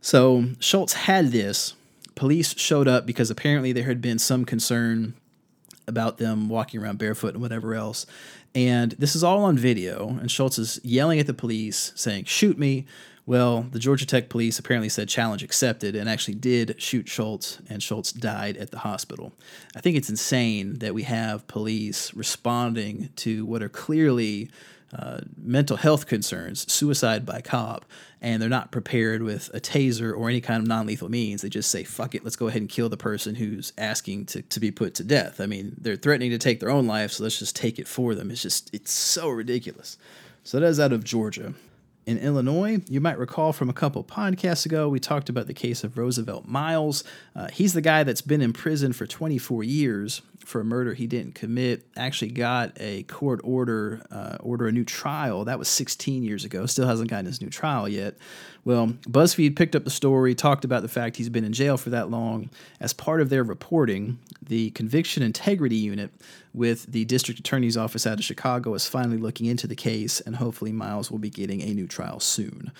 So Schultz had this police showed up because apparently there had been some concern about them walking around barefoot and whatever else. And this is all on video. And Schultz is yelling at the police, saying, Shoot me. Well, the Georgia Tech police apparently said challenge accepted and actually did shoot Schultz, and Schultz died at the hospital. I think it's insane that we have police responding to what are clearly uh, mental health concerns, suicide by cop, and they're not prepared with a taser or any kind of non lethal means. They just say, fuck it, let's go ahead and kill the person who's asking to, to be put to death. I mean, they're threatening to take their own life, so let's just take it for them. It's just, it's so ridiculous. So that is out of Georgia in Illinois. You might recall from a couple podcasts ago, we talked about the case of Roosevelt Miles. Uh, he's the guy that's been in prison for 24 years for a murder he didn't commit. Actually, got a court order, uh, order a new trial. That was 16 years ago. Still hasn't gotten his new trial yet. Well, BuzzFeed picked up the story, talked about the fact he's been in jail for that long. As part of their reporting, the Conviction Integrity Unit with the District Attorney's Office out of Chicago is finally looking into the case, and hopefully Miles will be getting a new trial soon.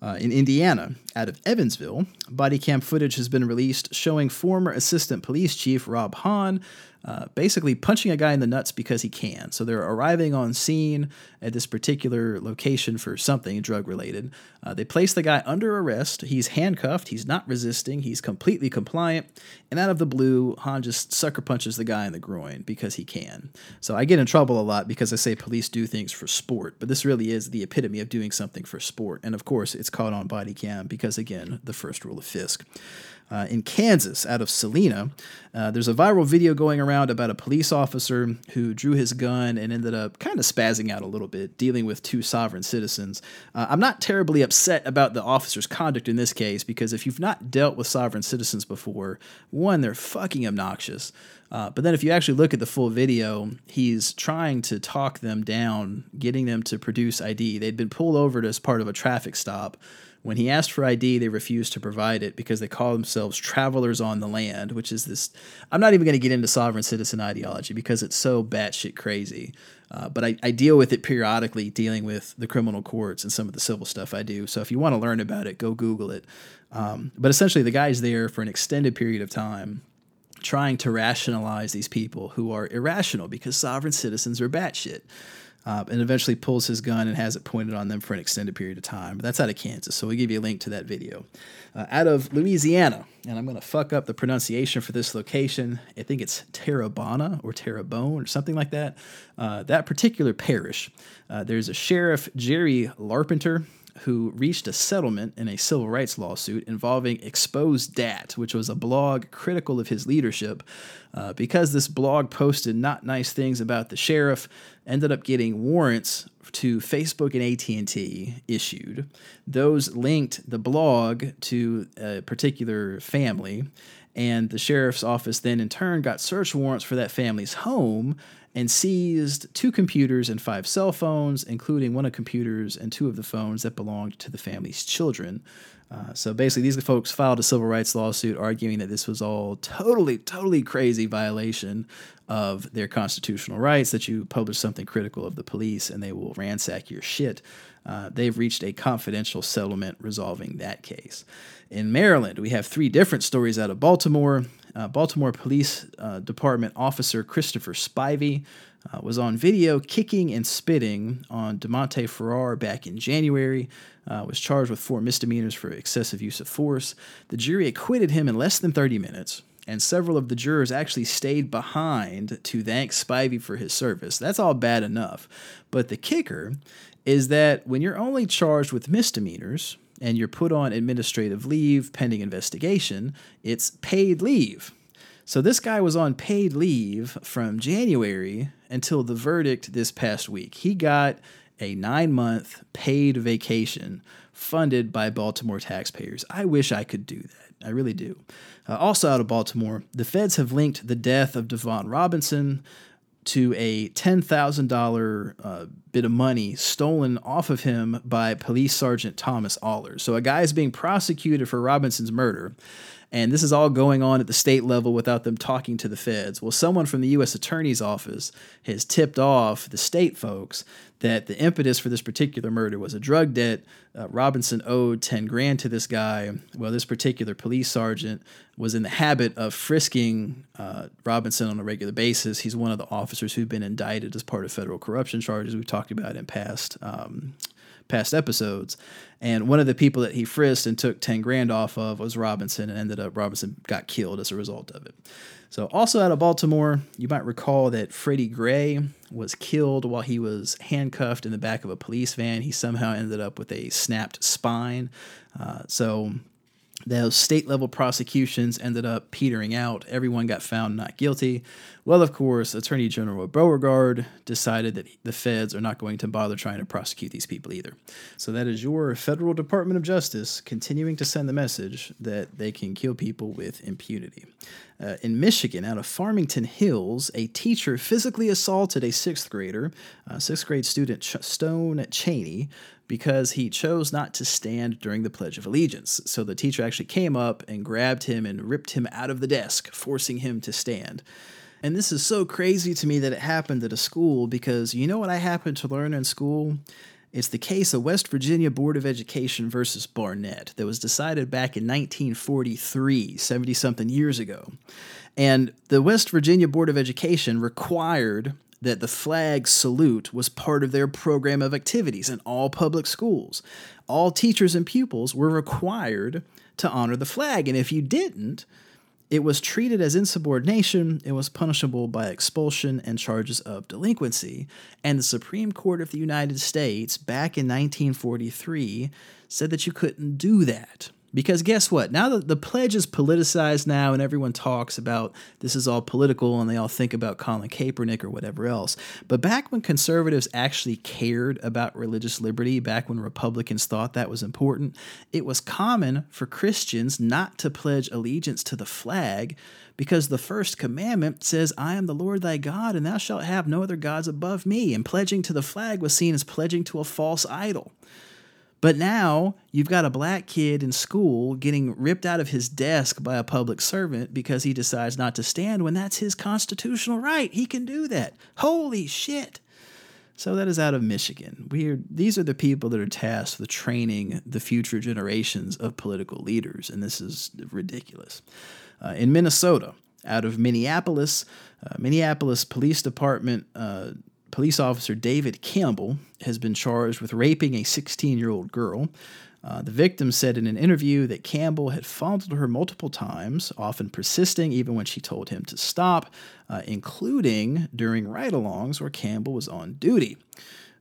Uh, in Indiana, out of Evansville, body cam footage has been released showing former Assistant Police Chief Rob Hahn uh, basically punching a guy in the nuts because he can. So they're arriving on scene at this particular location for something drug related. Uh, they place the guy under arrest. He's handcuffed. He's not resisting. He's completely compliant. And out of the blue, Hahn just sucker punches the guy in the groin because he can. So I get in trouble a lot because I say police do things for sport, but this really is the epitome of doing something for sport. And of course, it's caught on body cam because, again, the first rule of Fisk uh, in Kansas, out of Salina. Uh, there's a viral video going around about a police officer who drew his gun and ended up kind of spazzing out a little bit, dealing with two sovereign citizens. Uh, I'm not terribly upset about the officer's conduct in this case because if you've not dealt with sovereign citizens before, one, they're fucking obnoxious. Uh, but then, if you actually look at the full video, he's trying to talk them down, getting them to produce ID. They'd been pulled over as part of a traffic stop When he asked for ID, they refused to provide it because they call themselves travelers on the land, which is this. I'm not even going to get into sovereign citizen ideology because it's so batshit crazy. Uh, but I, I deal with it periodically, dealing with the criminal courts and some of the civil stuff I do. So if you want to learn about it, go Google it. Um, but essentially, the guy's there for an extended period of time trying to rationalize these people who are irrational because sovereign citizens are batshit. Uh, and eventually pulls his gun and has it pointed on them for an extended period of time. That's out of Kansas, so we'll give you a link to that video. Uh, out of Louisiana, and I'm going to fuck up the pronunciation for this location. I think it's Terrebonne or Terrebonne or something like that. Uh, that particular parish, uh, there's a sheriff, Jerry Larpenteur, who reached a settlement in a civil rights lawsuit involving Exposed Dat, which was a blog critical of his leadership. Uh, because this blog posted not nice things about the sheriff, ended up getting warrants to Facebook and AT&T issued. Those linked the blog to a particular family, and the sheriff's office then in turn got search warrants for that family's home and seized two computers and five cell phones, including one of computers and two of the phones that belonged to the family's children. Uh, so basically, these folks filed a civil rights lawsuit arguing that this was all totally, totally crazy violation of their constitutional rights, that you publish something critical of the police and they will ransack your shit. Uh, they've reached a confidential settlement resolving that case. In Maryland, we have three different stories out of Baltimore. Uh, Baltimore Police uh, Department officer Christopher Spivey uh, was on video kicking and spitting on DeMonte Farrar back in January. Uh, was charged with four misdemeanors for excessive use of force. The jury acquitted him in less than 30 minutes, and several of the jurors actually stayed behind to thank Spivey for his service. That's all bad enough. But the kicker is that when you're only charged with misdemeanors, and you're put on administrative leave pending investigation, it's paid leave. So this guy was on paid leave from January until the verdict this past week. He got a nine month paid vacation funded by Baltimore taxpayers. I wish I could do that. I really do. Uh, also out of Baltimore, the feds have linked the death of Devon Robinson to a $10,000 uh, bit of money stolen off of him by Police Sergeant Thomas Allers. So a guy is being prosecuted for Robinson's murder. And this is all going on at the state level without them talking to the feds. Well, someone from the U.S. Attorney's Office has tipped off the state folks that the impetus for this particular murder was a drug debt. Uh, Robinson owed 10 grand to this guy. Well, this particular police sergeant was in the habit of frisking uh, Robinson on a regular basis. He's one of the officers who've been indicted as part of federal corruption charges we've talked about in past um, past episodes. And one of the people that he frisked and took 10 grand off of was Robinson, and ended up Robinson got killed as a result of it. So, also out of Baltimore, you might recall that Freddie Gray was killed while he was handcuffed in the back of a police van. He somehow ended up with a snapped spine. Uh, so, those state level prosecutions ended up petering out. Everyone got found not guilty. Well, of course, Attorney General Beauregard decided that the feds are not going to bother trying to prosecute these people either. So that is your federal Department of Justice continuing to send the message that they can kill people with impunity. Uh, in Michigan, out of Farmington Hills, a teacher physically assaulted a sixth grader, uh, sixth grade student Ch- Stone Chaney, because he chose not to stand during the Pledge of Allegiance. So the teacher actually came up and grabbed him and ripped him out of the desk, forcing him to stand. And this is so crazy to me that it happened at a school because you know what I happened to learn in school? It's the case of West Virginia Board of Education versus Barnette that was decided back in 1943, 70 something years ago. And the West Virginia Board of Education required that the flag salute was part of their program of activities in all public schools. All teachers and pupils were required to honor the flag, and if you didn't, it was treated as insubordination, it was punishable by expulsion and charges of delinquency. And the Supreme Court of the United States, back in 1943, said that you couldn't do that. Because guess what? Now that the pledge is politicized now and everyone talks about this is all political and they all think about Colin Kaepernick or whatever else. But back when conservatives actually cared about religious liberty, back when Republicans thought that was important, it was common for Christians not to pledge allegiance to the flag because the first commandment says, I am the Lord thy God, and thou shalt have no other gods above me. And pledging to the flag was seen as pledging to a false idol. But now you've got a black kid in school getting ripped out of his desk by a public servant because he decides not to stand when that's his constitutional right. He can do that. Holy shit. So that is out of Michigan. We are, these are the people that are tasked with training the future generations of political leaders, and this is ridiculous. Uh, in Minnesota, out of Minneapolis, uh, Minneapolis Police Department uh, police officer David Campbell has been charged with raping a 16 year old girl. Uh, the victim said in an interview that Campbell had fondled her multiple times, often persisting even when she told him to stop, uh, including during ride alongs where Campbell was on duty.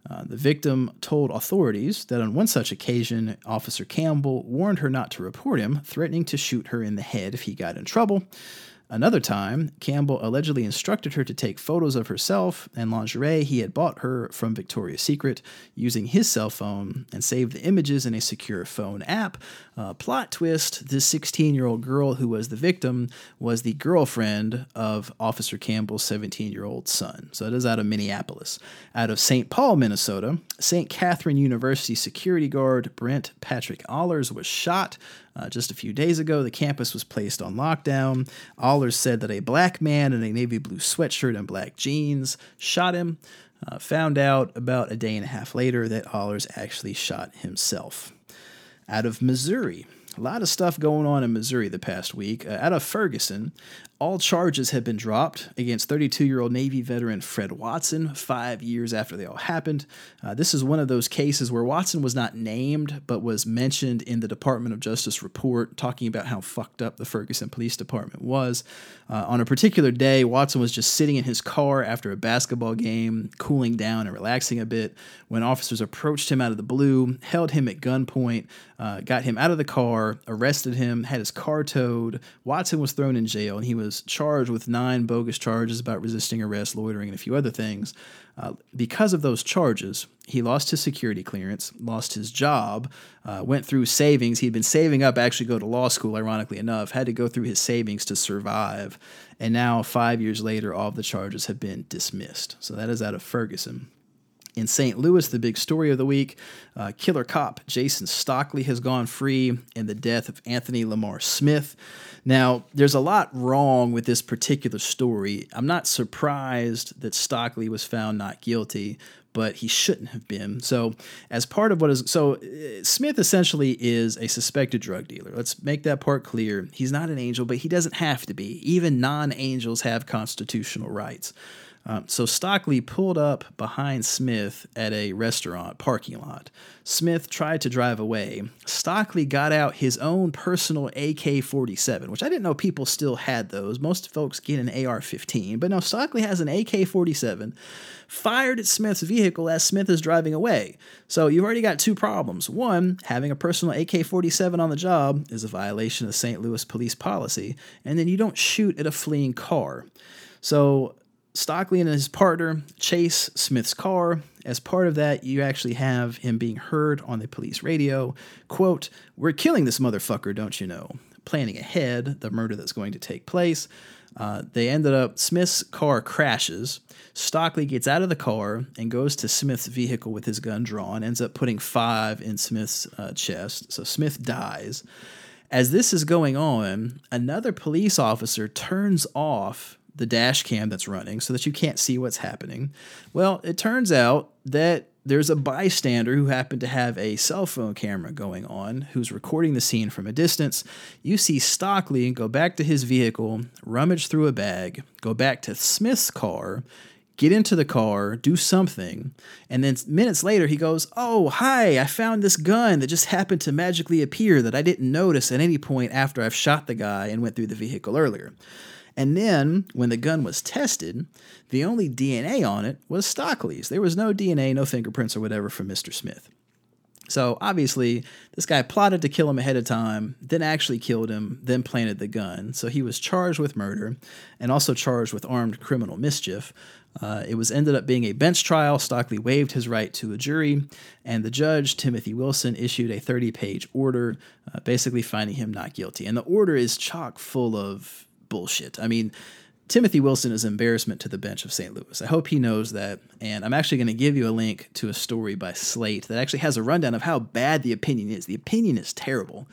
Uh, the victim told authorities that on one such occasion, Officer Campbell warned her not to report him, threatening to shoot her in the head if he got in trouble. Another time, Campbell allegedly instructed her to take photos of herself and lingerie he had bought her from Victoria's Secret using his cell phone and save the images in a secure phone app. Uh, plot twist this 16 year old girl who was the victim was the girlfriend of Officer Campbell's 17 year old son. So it is out of Minneapolis. Out of St. Paul, Minnesota, St. Catherine University security guard Brent Patrick Allers was shot uh, just a few days ago, the campus was placed on lockdown. Allers said that a black man in a navy blue sweatshirt and black jeans shot him. Uh, found out about a day and a half later that Allers actually shot himself. Out of Missouri, a lot of stuff going on in Missouri the past week. Uh, out of Ferguson, all charges have been dropped against 32 year old Navy veteran Fred Watson five years after they all happened. Uh, this is one of those cases where Watson was not named, but was mentioned in the Department of Justice report talking about how fucked up the Ferguson Police Department was. Uh, on a particular day, Watson was just sitting in his car after a basketball game, cooling down and relaxing a bit, when officers approached him out of the blue, held him at gunpoint, uh, got him out of the car, arrested him, had his car towed. Watson was thrown in jail, and he was was charged with nine bogus charges about resisting arrest, loitering, and a few other things. Uh, because of those charges, he lost his security clearance, lost his job, uh, went through savings. He'd been saving up actually go to law school, ironically enough, had to go through his savings to survive. And now, five years later, all of the charges have been dismissed. So that is out of Ferguson. In St. Louis, the big story of the week uh, killer cop Jason Stockley has gone free in the death of Anthony Lamar Smith. Now, there's a lot wrong with this particular story. I'm not surprised that Stockley was found not guilty, but he shouldn't have been. So, as part of what is so, uh, Smith essentially is a suspected drug dealer. Let's make that part clear. He's not an angel, but he doesn't have to be. Even non angels have constitutional rights. Um, so Stockley pulled up behind Smith at a restaurant parking lot. Smith tried to drive away. Stockley got out his own personal AK 47, which I didn't know people still had those. Most folks get an AR 15, but no, Stockley has an AK 47, fired at Smith's vehicle as Smith is driving away. So you've already got two problems. One, having a personal AK 47 on the job is a violation of St. Louis police policy, and then you don't shoot at a fleeing car. So Stockley and his partner chase Smith's car. As part of that, you actually have him being heard on the police radio. Quote, We're killing this motherfucker, don't you know? Planning ahead the murder that's going to take place. Uh, they ended up, Smith's car crashes. Stockley gets out of the car and goes to Smith's vehicle with his gun drawn, ends up putting five in Smith's uh, chest. So Smith dies. As this is going on, another police officer turns off the dash cam that's running so that you can't see what's happening. Well, it turns out that there's a bystander who happened to have a cell phone camera going on who's recording the scene from a distance. You see Stockley go back to his vehicle, rummage through a bag, go back to Smith's car, get into the car, do something, and then minutes later he goes, Oh, hi, I found this gun that just happened to magically appear that I didn't notice at any point after I've shot the guy and went through the vehicle earlier. And then when the gun was tested, the only DNA on it was Stockley's. There was no DNA, no fingerprints or whatever from Mr. Smith. So obviously, this guy plotted to kill him ahead of time, then actually killed him, then planted the gun. So he was charged with murder and also charged with armed criminal mischief. Uh, it was ended up being a bench trial. Stockley waived his right to a jury, and the judge, Timothy Wilson, issued a 30 page order uh, basically finding him not guilty. And the order is chock full of bullshit. I mean, Timothy Wilson is embarrassment to the bench of St. Louis. I hope he knows that. And I'm actually going to give you a link to a story by Slate that actually has a rundown of how bad the opinion is. The opinion is terrible.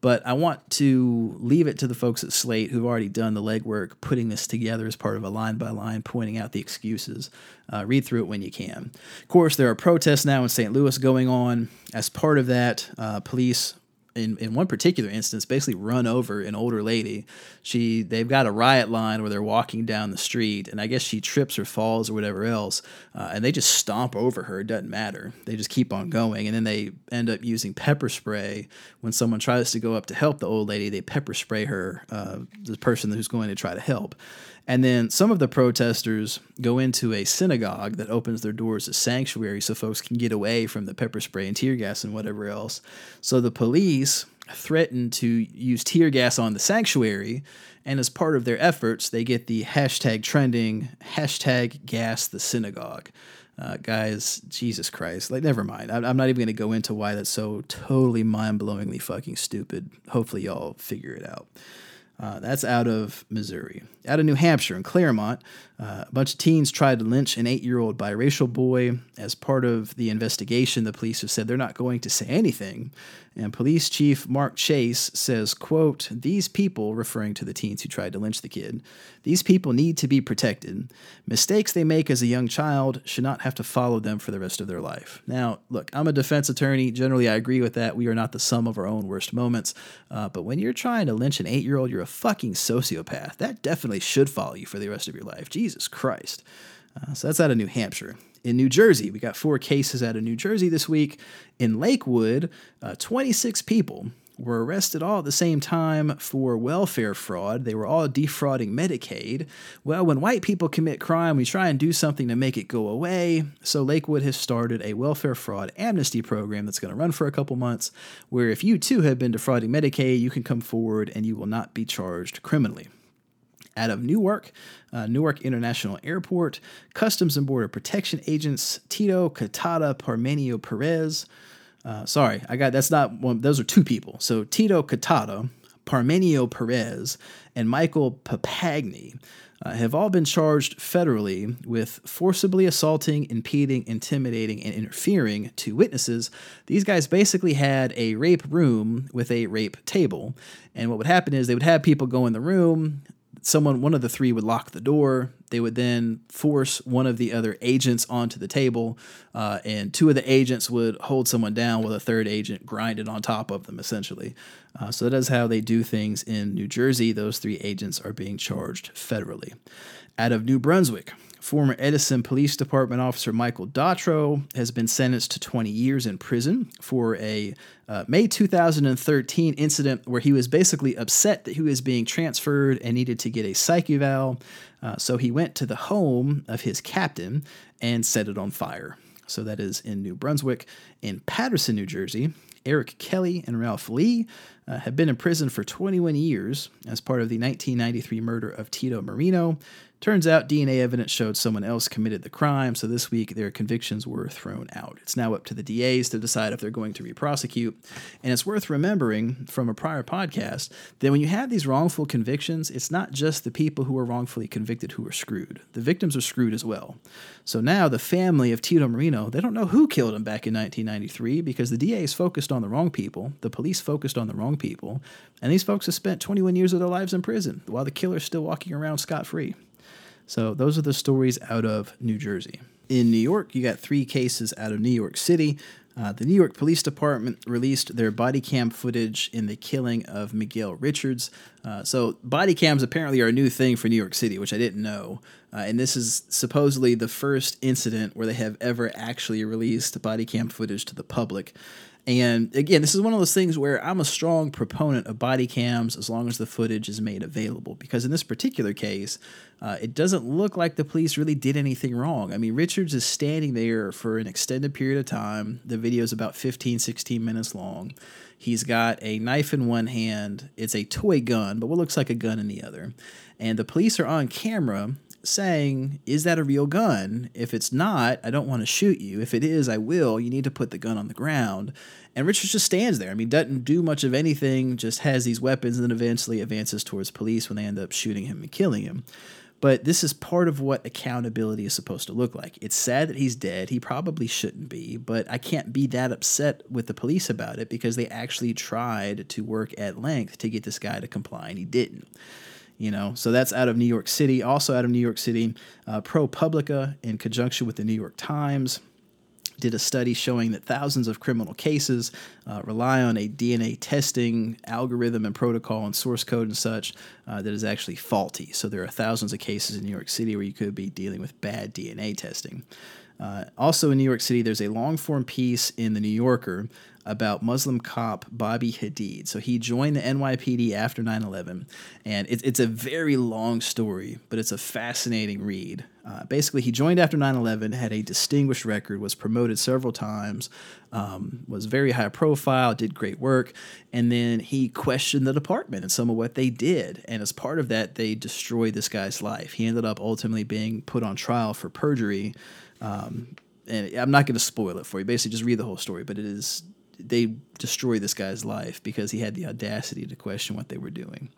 But I want to leave it to the folks at Slate who've already done the legwork, putting this together as part of a line by line, pointing out the excuses. Uh, read through it when you can. Of course, there are protests now in St. Louis going on. As part of that, uh, police in, in one particular instance basically run over an older lady. She they've got a riot line where they're walking down the street and i guess she trips or falls or whatever else uh, and they just stomp over her. It doesn't matter. They just keep on going and then they end up using pepper spray. When someone tries to go up to help the old lady they pepper spray her uh, the person who's going to try to help and then some of the protesters go into a synagogue that opens their doors as sanctuary so folks can get away from the pepper spray and tear gas and whatever else. So the police threaten to use tear gas on the sanctuary. And as part of their efforts, they get the hashtag trending hashtag gas the synagogue. Uh, guys, Jesus Christ. Like, never mind. I'm, I'm not even going to go into why that's so totally mind blowingly fucking stupid. Hopefully, y'all figure it out. Uh, that's out of Missouri. Out of New Hampshire, in Claremont, uh, a bunch of teens tried to lynch an eight year old biracial boy. As part of the investigation, the police have said they're not going to say anything. And police chief Mark Chase says, quote, These people, referring to the teens who tried to lynch the kid, these people need to be protected. Mistakes they make as a young child should not have to follow them for the rest of their life. Now, look, I'm a defense attorney. Generally, I agree with that. We are not the sum of our own worst moments. Uh, but when you're trying to lynch an eight year old, you're a fucking sociopath. That definitely should follow you for the rest of your life. Jesus Jesus Christ. Uh, so that's out of New Hampshire. In New Jersey, we got four cases out of New Jersey this week. In Lakewood, uh, 26 people were arrested all at the same time for welfare fraud. They were all defrauding Medicaid. Well, when white people commit crime, we try and do something to make it go away. So Lakewood has started a welfare fraud amnesty program that's going to run for a couple months, where if you too have been defrauding Medicaid, you can come forward and you will not be charged criminally out of Newark, uh, Newark International Airport, Customs and Border Protection agents Tito Catata Parmenio Perez. Uh, sorry, I got that's not one. Those are two people. So Tito Catata, Parmenio Perez, and Michael Papagni. Uh, have all been charged federally with forcibly assaulting, impeding, intimidating, and interfering to witnesses. These guys basically had a rape room with a rape table. And what would happen is they would have people go in the room, someone one of the three would lock the door. They would then force one of the other agents onto the table uh, and two of the agents would hold someone down while a third agent grinded on top of them essentially. Uh, so that is how they do things in new jersey. Those three agents are being charged federally. Out of new brunswick Former Edison Police Department officer Michael Dautro has been sentenced to 20 years in prison for a uh, May 2013 incident where he was basically upset that he was being transferred and needed to get a psych eval. Uh, so he went to the home of his captain and set it on fire. So that is in New Brunswick. In Paterson, New Jersey, Eric Kelly and Ralph Lee uh, have been in prison for 21 years as part of the 1993 murder of Tito Marino. Turns out DNA evidence showed someone else committed the crime, so this week their convictions were thrown out. It's now up to the DAs to decide if they're going to reprosecute. And it's worth remembering from a prior podcast that when you have these wrongful convictions, it's not just the people who are wrongfully convicted who are screwed. The victims are screwed as well. So now the family of Tito Marino, they don't know who killed him back in 1993 because the DAs focused on the wrong people, the police focused on the wrong people, and these folks have spent 21 years of their lives in prison while the killer's still walking around scot free. So those are the stories out of New Jersey. In New York, you got three cases out of New York City. Uh, the New York Police Department released their body cam footage in the killing of Miguel Richards. Uh, so, body cams apparently are a new thing for New York City, which I didn't know. Uh, and this is supposedly the first incident where they have ever actually released body cam footage to the public. And again, this is one of those things where I'm a strong proponent of body cams as long as the footage is made available. Because in this particular case, uh, it doesn't look like the police really did anything wrong. I mean, Richards is standing there for an extended period of time. The video is about 15, 16 minutes long. He's got a knife in one hand. It's a toy gun, but what looks like a gun in the other. And the police are on camera saying, Is that a real gun? If it's not, I don't want to shoot you. If it is, I will. You need to put the gun on the ground. And Richards just stands there. I mean, doesn't do much of anything, just has these weapons and then eventually advances towards police when they end up shooting him and killing him. But this is part of what accountability is supposed to look like. It's sad that he's dead. He probably shouldn't be, but I can't be that upset with the police about it because they actually tried to work at length to get this guy to comply and he didn't you know so that's out of new york city also out of new york city uh, propublica in conjunction with the new york times did a study showing that thousands of criminal cases uh, rely on a DNA testing algorithm and protocol and source code and such uh, that is actually faulty. So there are thousands of cases in New York City where you could be dealing with bad DNA testing. Uh, also in New York City, there's a long form piece in the New Yorker about Muslim cop Bobby Hadid. So he joined the NYPD after 9 11, and it, it's a very long story, but it's a fascinating read. Uh, basically, he joined after 9 11, had a distinguished record, was promoted several times, um, was very high profile, did great work, and then he questioned the department and some of what they did. And as part of that, they destroyed this guy's life. He ended up ultimately being put on trial for perjury. Um, and I'm not going to spoil it for you. Basically, just read the whole story. But it is they destroy this guy's life because he had the audacity to question what they were doing.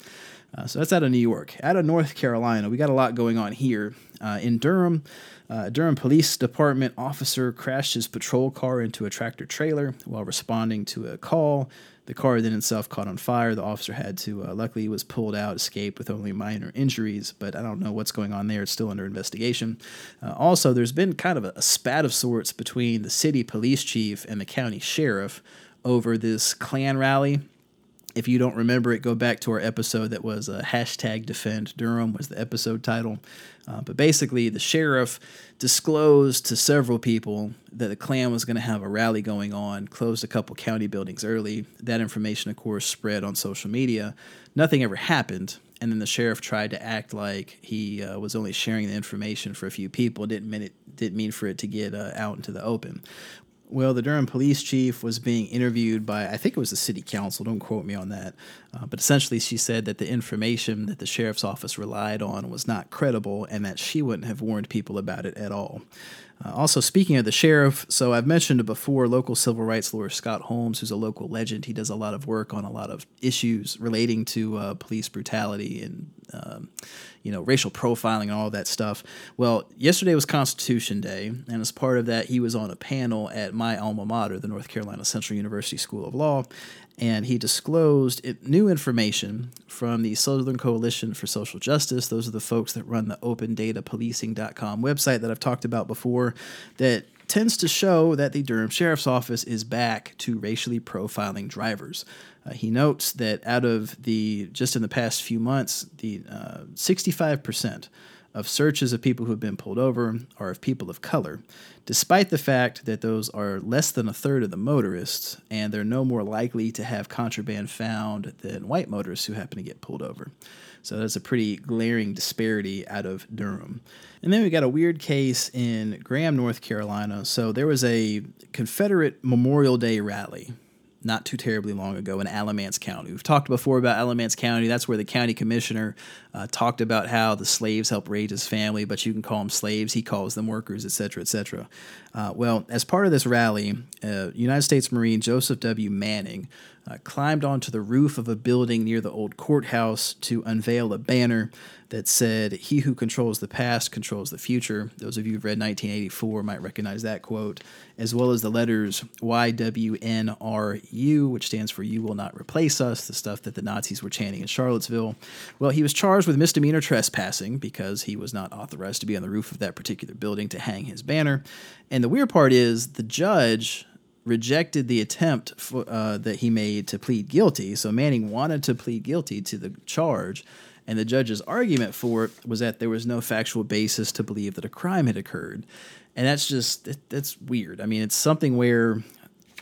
Uh, so that's out of New York. Out of North Carolina, we got a lot going on here. Uh, in Durham, uh, Durham Police Department officer crashed his patrol car into a tractor trailer while responding to a call. The car then itself caught on fire. The officer had to, uh, luckily, was pulled out, escaped with only minor injuries, but I don't know what's going on there. It's still under investigation. Uh, also, there's been kind of a, a spat of sorts between the city police chief and the county sheriff over this Klan rally. If you don't remember it, go back to our episode that was uh, hashtag defend Durham was the episode title. Uh, but basically, the sheriff disclosed to several people that the Klan was going to have a rally going on, closed a couple county buildings early. That information, of course, spread on social media. Nothing ever happened. And then the sheriff tried to act like he uh, was only sharing the information for a few people. Didn't mean it didn't mean for it to get uh, out into the open. Well, the Durham police chief was being interviewed by, I think it was the city council, don't quote me on that. Uh, but essentially, she said that the information that the sheriff's office relied on was not credible and that she wouldn't have warned people about it at all. Uh, also, speaking of the sheriff, so I've mentioned before local civil rights lawyer Scott Holmes, who's a local legend. He does a lot of work on a lot of issues relating to uh, police brutality and, um, you know, racial profiling and all that stuff. Well, yesterday was Constitution Day, and as part of that, he was on a panel at my alma mater, the North Carolina Central University School of Law, and he disclosed new information from the Southern Coalition for Social Justice. Those are the folks that run the opendatapolicing.com website that I've talked about before that tends to show that the Durham Sheriff's Office is back to racially profiling drivers. Uh, he notes that out of the just in the past few months, the uh, 65% of searches of people who have been pulled over are of people of color, despite the fact that those are less than a third of the motorists, and they're no more likely to have contraband found than white motorists who happen to get pulled over. So that's a pretty glaring disparity out of Durham. And then we got a weird case in Graham, North Carolina. So there was a Confederate Memorial Day rally not too terribly long ago in Alamance County. We've talked before about Alamance County. That's where the county commissioner uh, talked about how the slaves help raise his family, but you can call them slaves. He calls them workers, etc., etc. Uh, well, as part of this rally, uh, United States Marine Joseph W. Manning uh, climbed onto the roof of a building near the old courthouse to unveil a banner that said, He who controls the past controls the future. Those of you who've read 1984 might recognize that quote, as well as the letters YWNRU, which stands for You Will Not Replace Us, the stuff that the Nazis were chanting in Charlottesville. Well, he was charged with misdemeanor trespassing because he was not authorized to be on the roof of that particular building to hang his banner. And the weird part is the judge rejected the attempt for, uh, that he made to plead guilty. So Manning wanted to plead guilty to the charge, and the judge's argument for it was that there was no factual basis to believe that a crime had occurred. And that's just that's weird. I mean, it's something where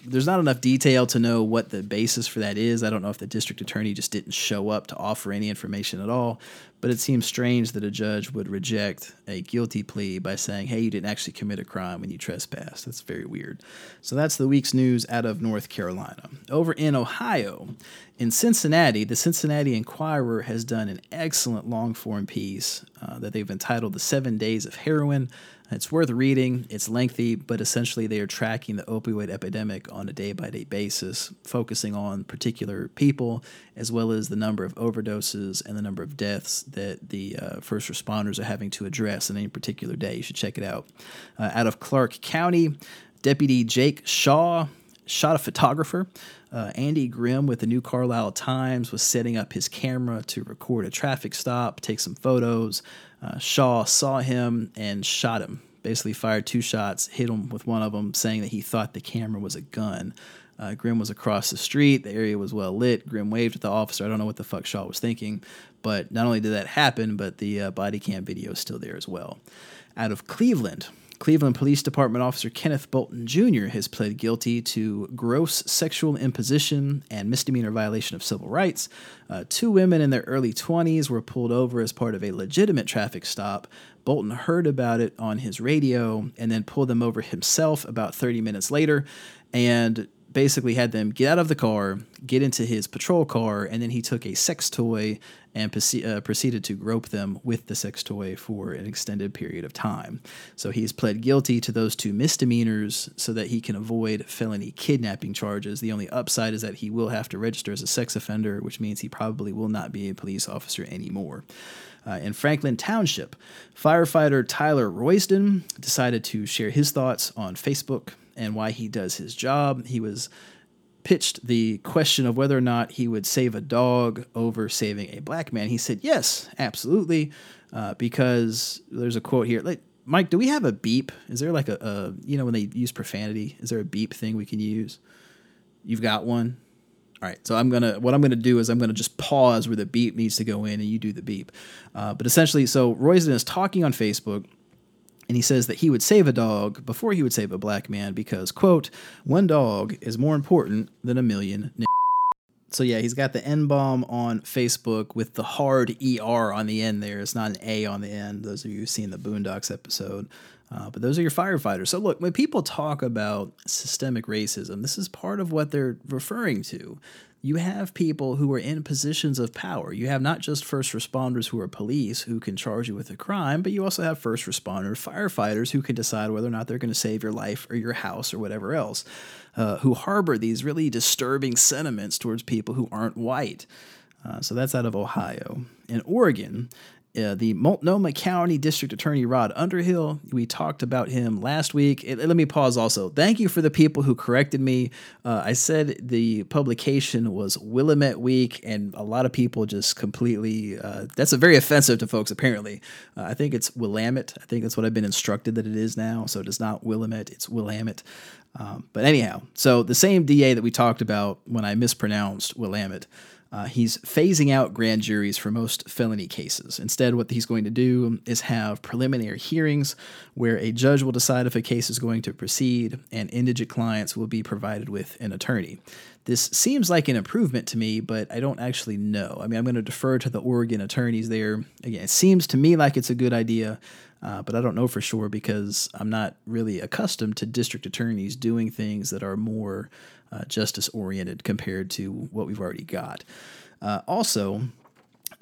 there's not enough detail to know what the basis for that is. I don't know if the district attorney just didn't show up to offer any information at all, but it seems strange that a judge would reject a guilty plea by saying, hey, you didn't actually commit a crime when you trespassed. That's very weird. So that's the week's news out of North Carolina. Over in Ohio, in Cincinnati, the Cincinnati Enquirer has done an excellent long form piece uh, that they've entitled The Seven Days of Heroin It's worth reading. It's lengthy, but essentially they are tracking the opioid epidemic on a day by day basis, focusing on particular people as well as the number of overdoses and the number of deaths that the uh, first responders are having to address in any particular day. You should check it out. Uh, out of Clark County, Deputy Jake Shaw shot a photographer. Uh, Andy Grimm with the New Carlisle Times was setting up his camera to record a traffic stop, take some photos. Uh, Shaw saw him and shot him. Basically, fired two shots, hit him with one of them, saying that he thought the camera was a gun. Uh, Grimm was across the street. The area was well lit. Grimm waved at the officer. I don't know what the fuck Shaw was thinking, but not only did that happen, but the uh, body cam video is still there as well. Out of Cleveland, Cleveland Police Department Officer Kenneth Bolton Jr. has pled guilty to gross sexual imposition and misdemeanor violation of civil rights. Uh, two women in their early 20s were pulled over as part of a legitimate traffic stop. Bolton heard about it on his radio and then pulled them over himself about 30 minutes later and basically had them get out of the car, get into his patrol car, and then he took a sex toy and proce- uh, proceeded to grope them with the sex toy for an extended period of time. So he's pled guilty to those two misdemeanors so that he can avoid felony kidnapping charges. The only upside is that he will have to register as a sex offender, which means he probably will not be a police officer anymore. Uh, in Franklin Township, firefighter Tyler Royston decided to share his thoughts on Facebook and why he does his job. He was pitched the question of whether or not he would save a dog over saving a black man. He said, Yes, absolutely. Uh, because there's a quote here. Like, Mike, do we have a beep? Is there like a, a, you know, when they use profanity, is there a beep thing we can use? You've got one? All right, so I'm gonna what I'm gonna do is I'm gonna just pause where the beep needs to go in, and you do the beep. Uh, but essentially, so Royston is talking on Facebook, and he says that he would save a dog before he would save a black man because quote one dog is more important than a million. N-. So yeah, he's got the N bomb on Facebook with the hard ER on the end there. It's not an A on the end. Those of you who've seen the Boondocks episode. Uh, but those are your firefighters. So, look, when people talk about systemic racism, this is part of what they're referring to. You have people who are in positions of power. You have not just first responders who are police who can charge you with a crime, but you also have first responder firefighters who can decide whether or not they're going to save your life or your house or whatever else, uh, who harbor these really disturbing sentiments towards people who aren't white. Uh, so that's out of Ohio. In Oregon, uh, the Multnomah County District Attorney Rod Underhill. We talked about him last week. It, let me pause also. Thank you for the people who corrected me. Uh, I said the publication was Willamette Week, and a lot of people just completely, uh, that's a very offensive to folks, apparently. Uh, I think it's Willamette. I think that's what I've been instructed that it is now. So it is not Willamette, it's Willamette. Um, but anyhow, so the same DA that we talked about when I mispronounced Willamette. Uh, he's phasing out grand juries for most felony cases. Instead, what he's going to do is have preliminary hearings where a judge will decide if a case is going to proceed, and indigent clients will be provided with an attorney. This seems like an improvement to me, but I don't actually know. I mean, I'm going to defer to the Oregon attorneys there. Again, it seems to me like it's a good idea. Uh, but I don't know for sure because I'm not really accustomed to district attorneys doing things that are more justice oriented compared to what we've already got. Uh, also,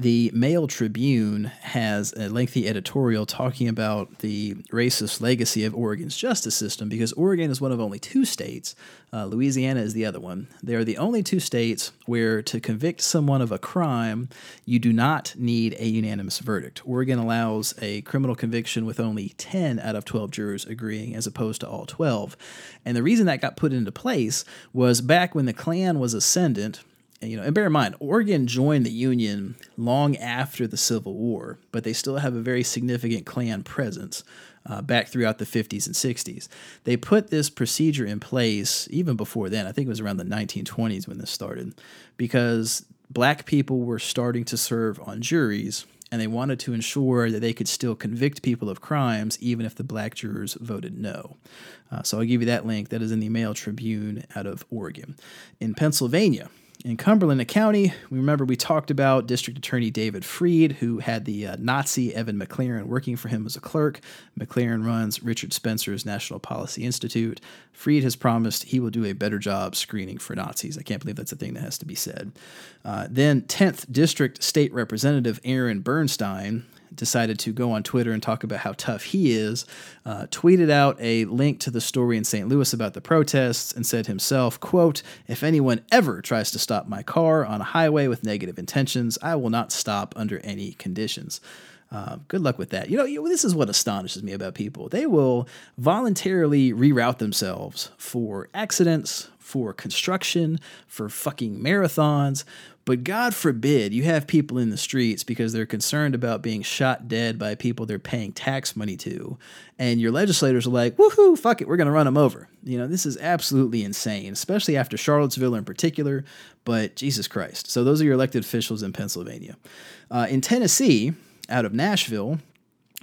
the Mail Tribune has a lengthy editorial talking about the racist legacy of Oregon's justice system because Oregon is one of only two states, uh, Louisiana is the other one. They are the only two states where to convict someone of a crime, you do not need a unanimous verdict. Oregon allows a criminal conviction with only 10 out of 12 jurors agreeing as opposed to all 12. And the reason that got put into place was back when the Klan was ascendant you know, and bear in mind, Oregon joined the Union long after the Civil War, but they still have a very significant Klan presence uh, back throughout the 50s and 60s. They put this procedure in place even before then. I think it was around the 1920s when this started, because black people were starting to serve on juries and they wanted to ensure that they could still convict people of crimes even if the black jurors voted no. Uh, so I'll give you that link. That is in the Mail Tribune out of Oregon. In Pennsylvania, in Cumberland County, we remember we talked about District Attorney David Freed, who had the uh, Nazi Evan McLaren working for him as a clerk. McLaren runs Richard Spencer's National Policy Institute. Freed has promised he will do a better job screening for Nazis. I can't believe that's a thing that has to be said. Uh, then, 10th District State Representative Aaron Bernstine decided to go on Twitter and talk about how tough he is, uh, tweeted out a link to the story in St. Louis about the protests and said himself, quote, if anyone ever tries to stop my car on a highway with negative intentions, I will not stop under any conditions. Uh, good luck with that. You know, this is what astonishes me about people. They will voluntarily reroute themselves for accidents, for construction, for fucking marathons. But God forbid you have people in the streets because they're concerned about being shot dead by people they're paying tax money to. And your legislators are like, woohoo, fuck it, we're going to run them over. You know, this is absolutely insane, especially after Charlottesville in particular. But Jesus Christ. So those are your elected officials in Pennsylvania. Uh, in Tennessee, out of Nashville,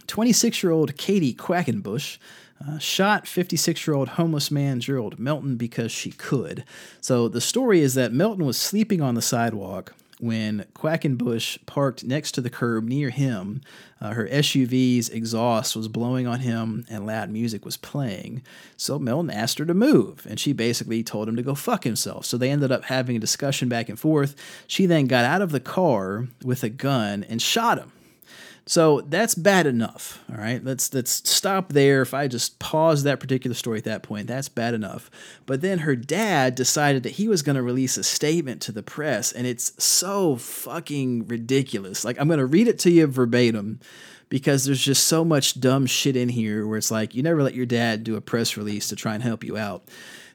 26 year old Katie Quackenbush uh, shot 56 year old homeless man Gerald Melton because she could. So the story is that Melton was sleeping on the sidewalk when Quackenbush parked next to the curb near him. Uh, her SUV's exhaust was blowing on him and loud music was playing. So Melton asked her to move, and she basically told him to go fuck himself. So they ended up having a discussion back and forth. She then got out of the car with a gun and shot him. So that's bad enough. All right. Let's let's stop there. If I just pause that particular story at that point, that's bad enough. But then her dad decided that he was going to release a statement to the press, and it's so fucking ridiculous. Like I'm going to read it to you verbatim because there's just so much dumb shit in here where it's like you never let your dad do a press release to try and help you out.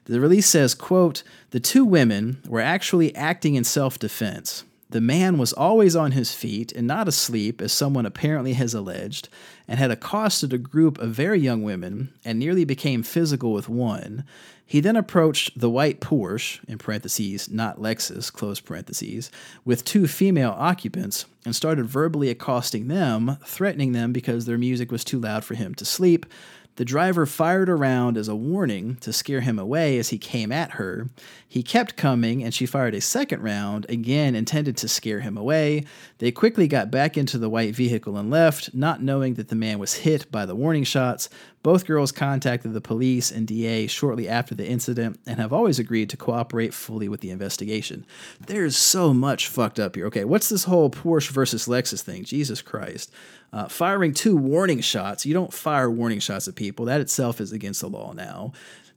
The release says, quote, the two women were actually acting in self-defense. The man was always on his feet and not asleep, as someone apparently has alleged, and had accosted a group of very young women and nearly became physical with one. He then approached the white Porsche, in parentheses, not Lexus, close parentheses, with two female occupants and started verbally accosting them, threatening them because their music was too loud for him to sleep, the driver fired around as a warning to scare him away as he came at her. He kept coming, and she fired a second round, again intended to scare him away. They quickly got back into the white vehicle and left, not knowing that the man was hit by the warning shots. Both girls contacted the police and DA shortly after the incident and have always agreed to cooperate fully with the investigation. There's so much fucked up here. Okay, what's this whole Porsche versus Lexus thing? Jesus Christ. Uh, firing two warning shots. You don't fire warning shots at people. That itself is against the law now.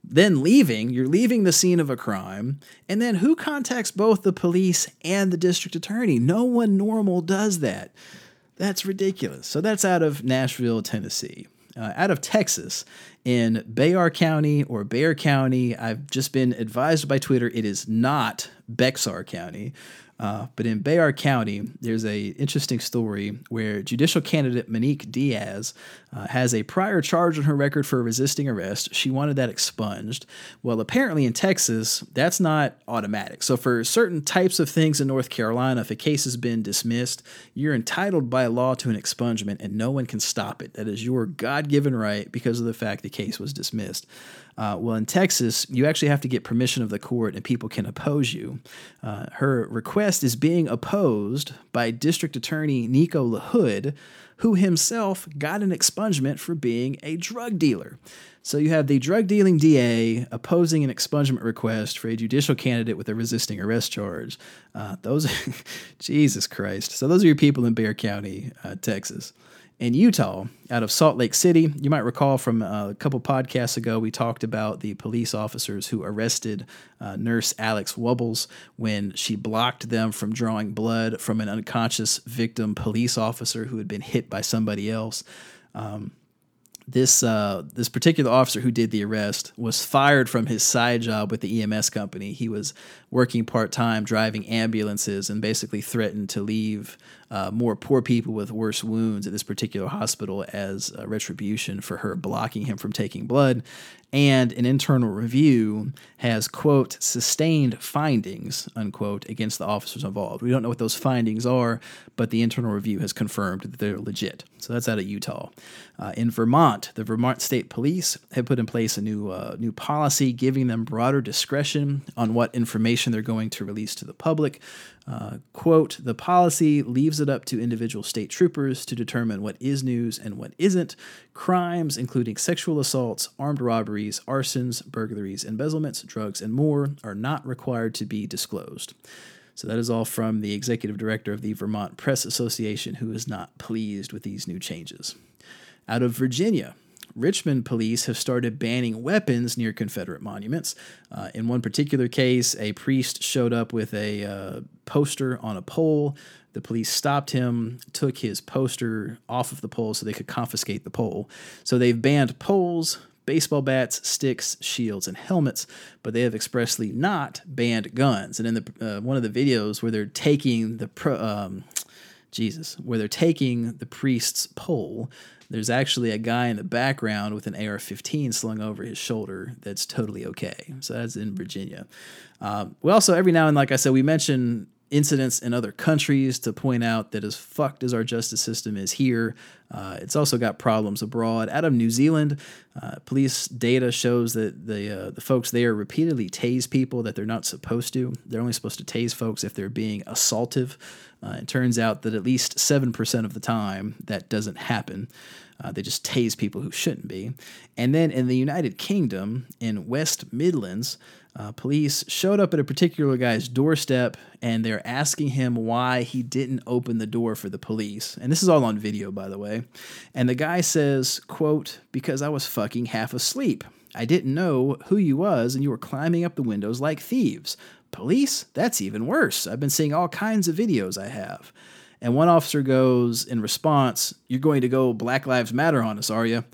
Then leaving, you're leaving the scene of a crime. And then who contacts both the police and the district attorney? No one normal does that. That's ridiculous. So that's out of Nashville, Tennessee. Uh, out of Texas, in Bayard County or Bexar County, I've just been advised by Twitter it is not Bexar County. Uh, but in Bayard County, there's a interesting story where judicial candidate Monique Diaz uh, has a prior charge on her record for resisting arrest. She wanted that expunged. Well, apparently in Texas, that's not automatic. So for certain types of things in North Carolina, if a case has been dismissed, you're entitled by law to an expungement, and no one can stop it. That is your God-given right because of the fact the case was dismissed. Uh, well, in Texas, you actually have to get permission of the court and people can oppose you. Uh, her request is being opposed by District Attorney Nico LaHood, who himself got an expungement for being a drug dealer. So you have the drug dealing DA opposing an expungement request for a judicial candidate with a resisting arrest charge. Uh, those, Jesus Christ. So those are your people in Bear County, uh, Texas in Utah, out of Salt Lake City. You might recall from uh, a couple podcasts ago, we talked about the police officers who arrested uh, nurse Alex Wubbels when she blocked them from drawing blood from an unconscious victim police officer who had been hit by somebody else. Um, this uh, this particular officer who did the arrest was fired from his side job with the EMS company. He was working part time driving ambulances and basically threatened to leave uh, more poor people with worse wounds at this particular hospital as retribution for her blocking him from taking blood. And an internal review has, quote, sustained findings, unquote, against the officers involved. We don't know what those findings are, but the internal review has confirmed that they're legit. So that's out of Utah. Uh, in Vermont, the Vermont State Police have put in place a new, uh, new policy giving them broader discretion on what information they're going to release to the public. Uh, quote, the policy leaves it up to individual state troopers to determine what is news and what isn't. Crimes, including sexual assaults, armed robberies, arsons, burglaries, embezzlements, drugs, and more, are not required to be disclosed. So that is all from the executive director of the Vermont Press Association, who is not pleased with these new changes. Out of Virginia, Richmond police have started banning weapons near Confederate monuments. Uh, in one particular case, a priest showed up with a uh, poster on a pole. The police stopped him, took his poster off of the pole so they could confiscate the pole. So they've banned poles, baseball bats, sticks, shields, and helmets, but they have expressly not banned guns. And in the uh, one of the videos where they're taking the pro, um, Jesus, where they're taking the priest's pole, there's actually a guy in the background with an AR 15 slung over his shoulder that's totally okay. So that's in Virginia. Uh, we also, every now and like I said, we mention incidents in other countries to point out that as fucked as our justice system is here, uh, it's also got problems abroad. Out of New Zealand, uh, police data shows that the uh, the folks there repeatedly tase people that they're not supposed to. They're only supposed to tase folks if they're being assaultive. Uh, it turns out that at least seven percent of the time that doesn't happen. Uh, they just tase people who shouldn't be. And then in the United Kingdom, in West Midlands, uh, police showed up at a particular guy's doorstep and they're asking him why he didn't open the door for the police. And this is all on video, by the way. And the guy says, quote, because I was fucking half asleep. I didn't know who you was and you were climbing up the windows like thieves. Police? That's even worse. I've been seeing all kinds of videos I have. And one officer goes in response, You're going to go Black Lives Matter on us, are you?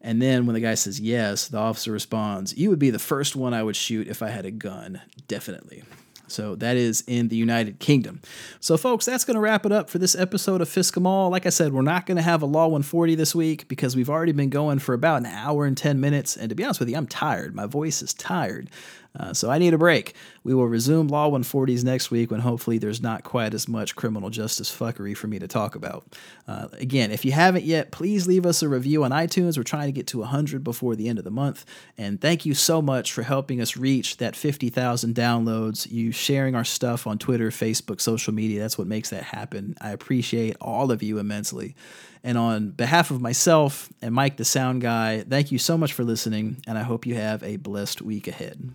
And then when the guy says yes, the officer responds, You would be the first one I would shoot if I had a gun. Definitely. So that is in the United Kingdom. So, folks, that's going to wrap it up for this episode of FSCKEMALL Like I said, we're not going to have a Law 140 this week because we've already been going for about an hour and 10 minutes. And to be honest with you, I'm tired. My voice is tired. Uh, so I need a break. We will resume Law 140s next week when hopefully there's not quite as much criminal justice fuckery for me to talk about. Uh, again, if you haven't yet, please leave us a review on iTunes. We're trying to get to 100 before the end of the month. And thank you so much for helping us reach that 50,000 downloads. You sharing our stuff on Twitter, Facebook, social media. That's what makes that happen. I appreciate all of you immensely. And on behalf of myself and Mike, the sound guy, thank you so much for listening, and I hope you have a blessed week ahead.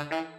Música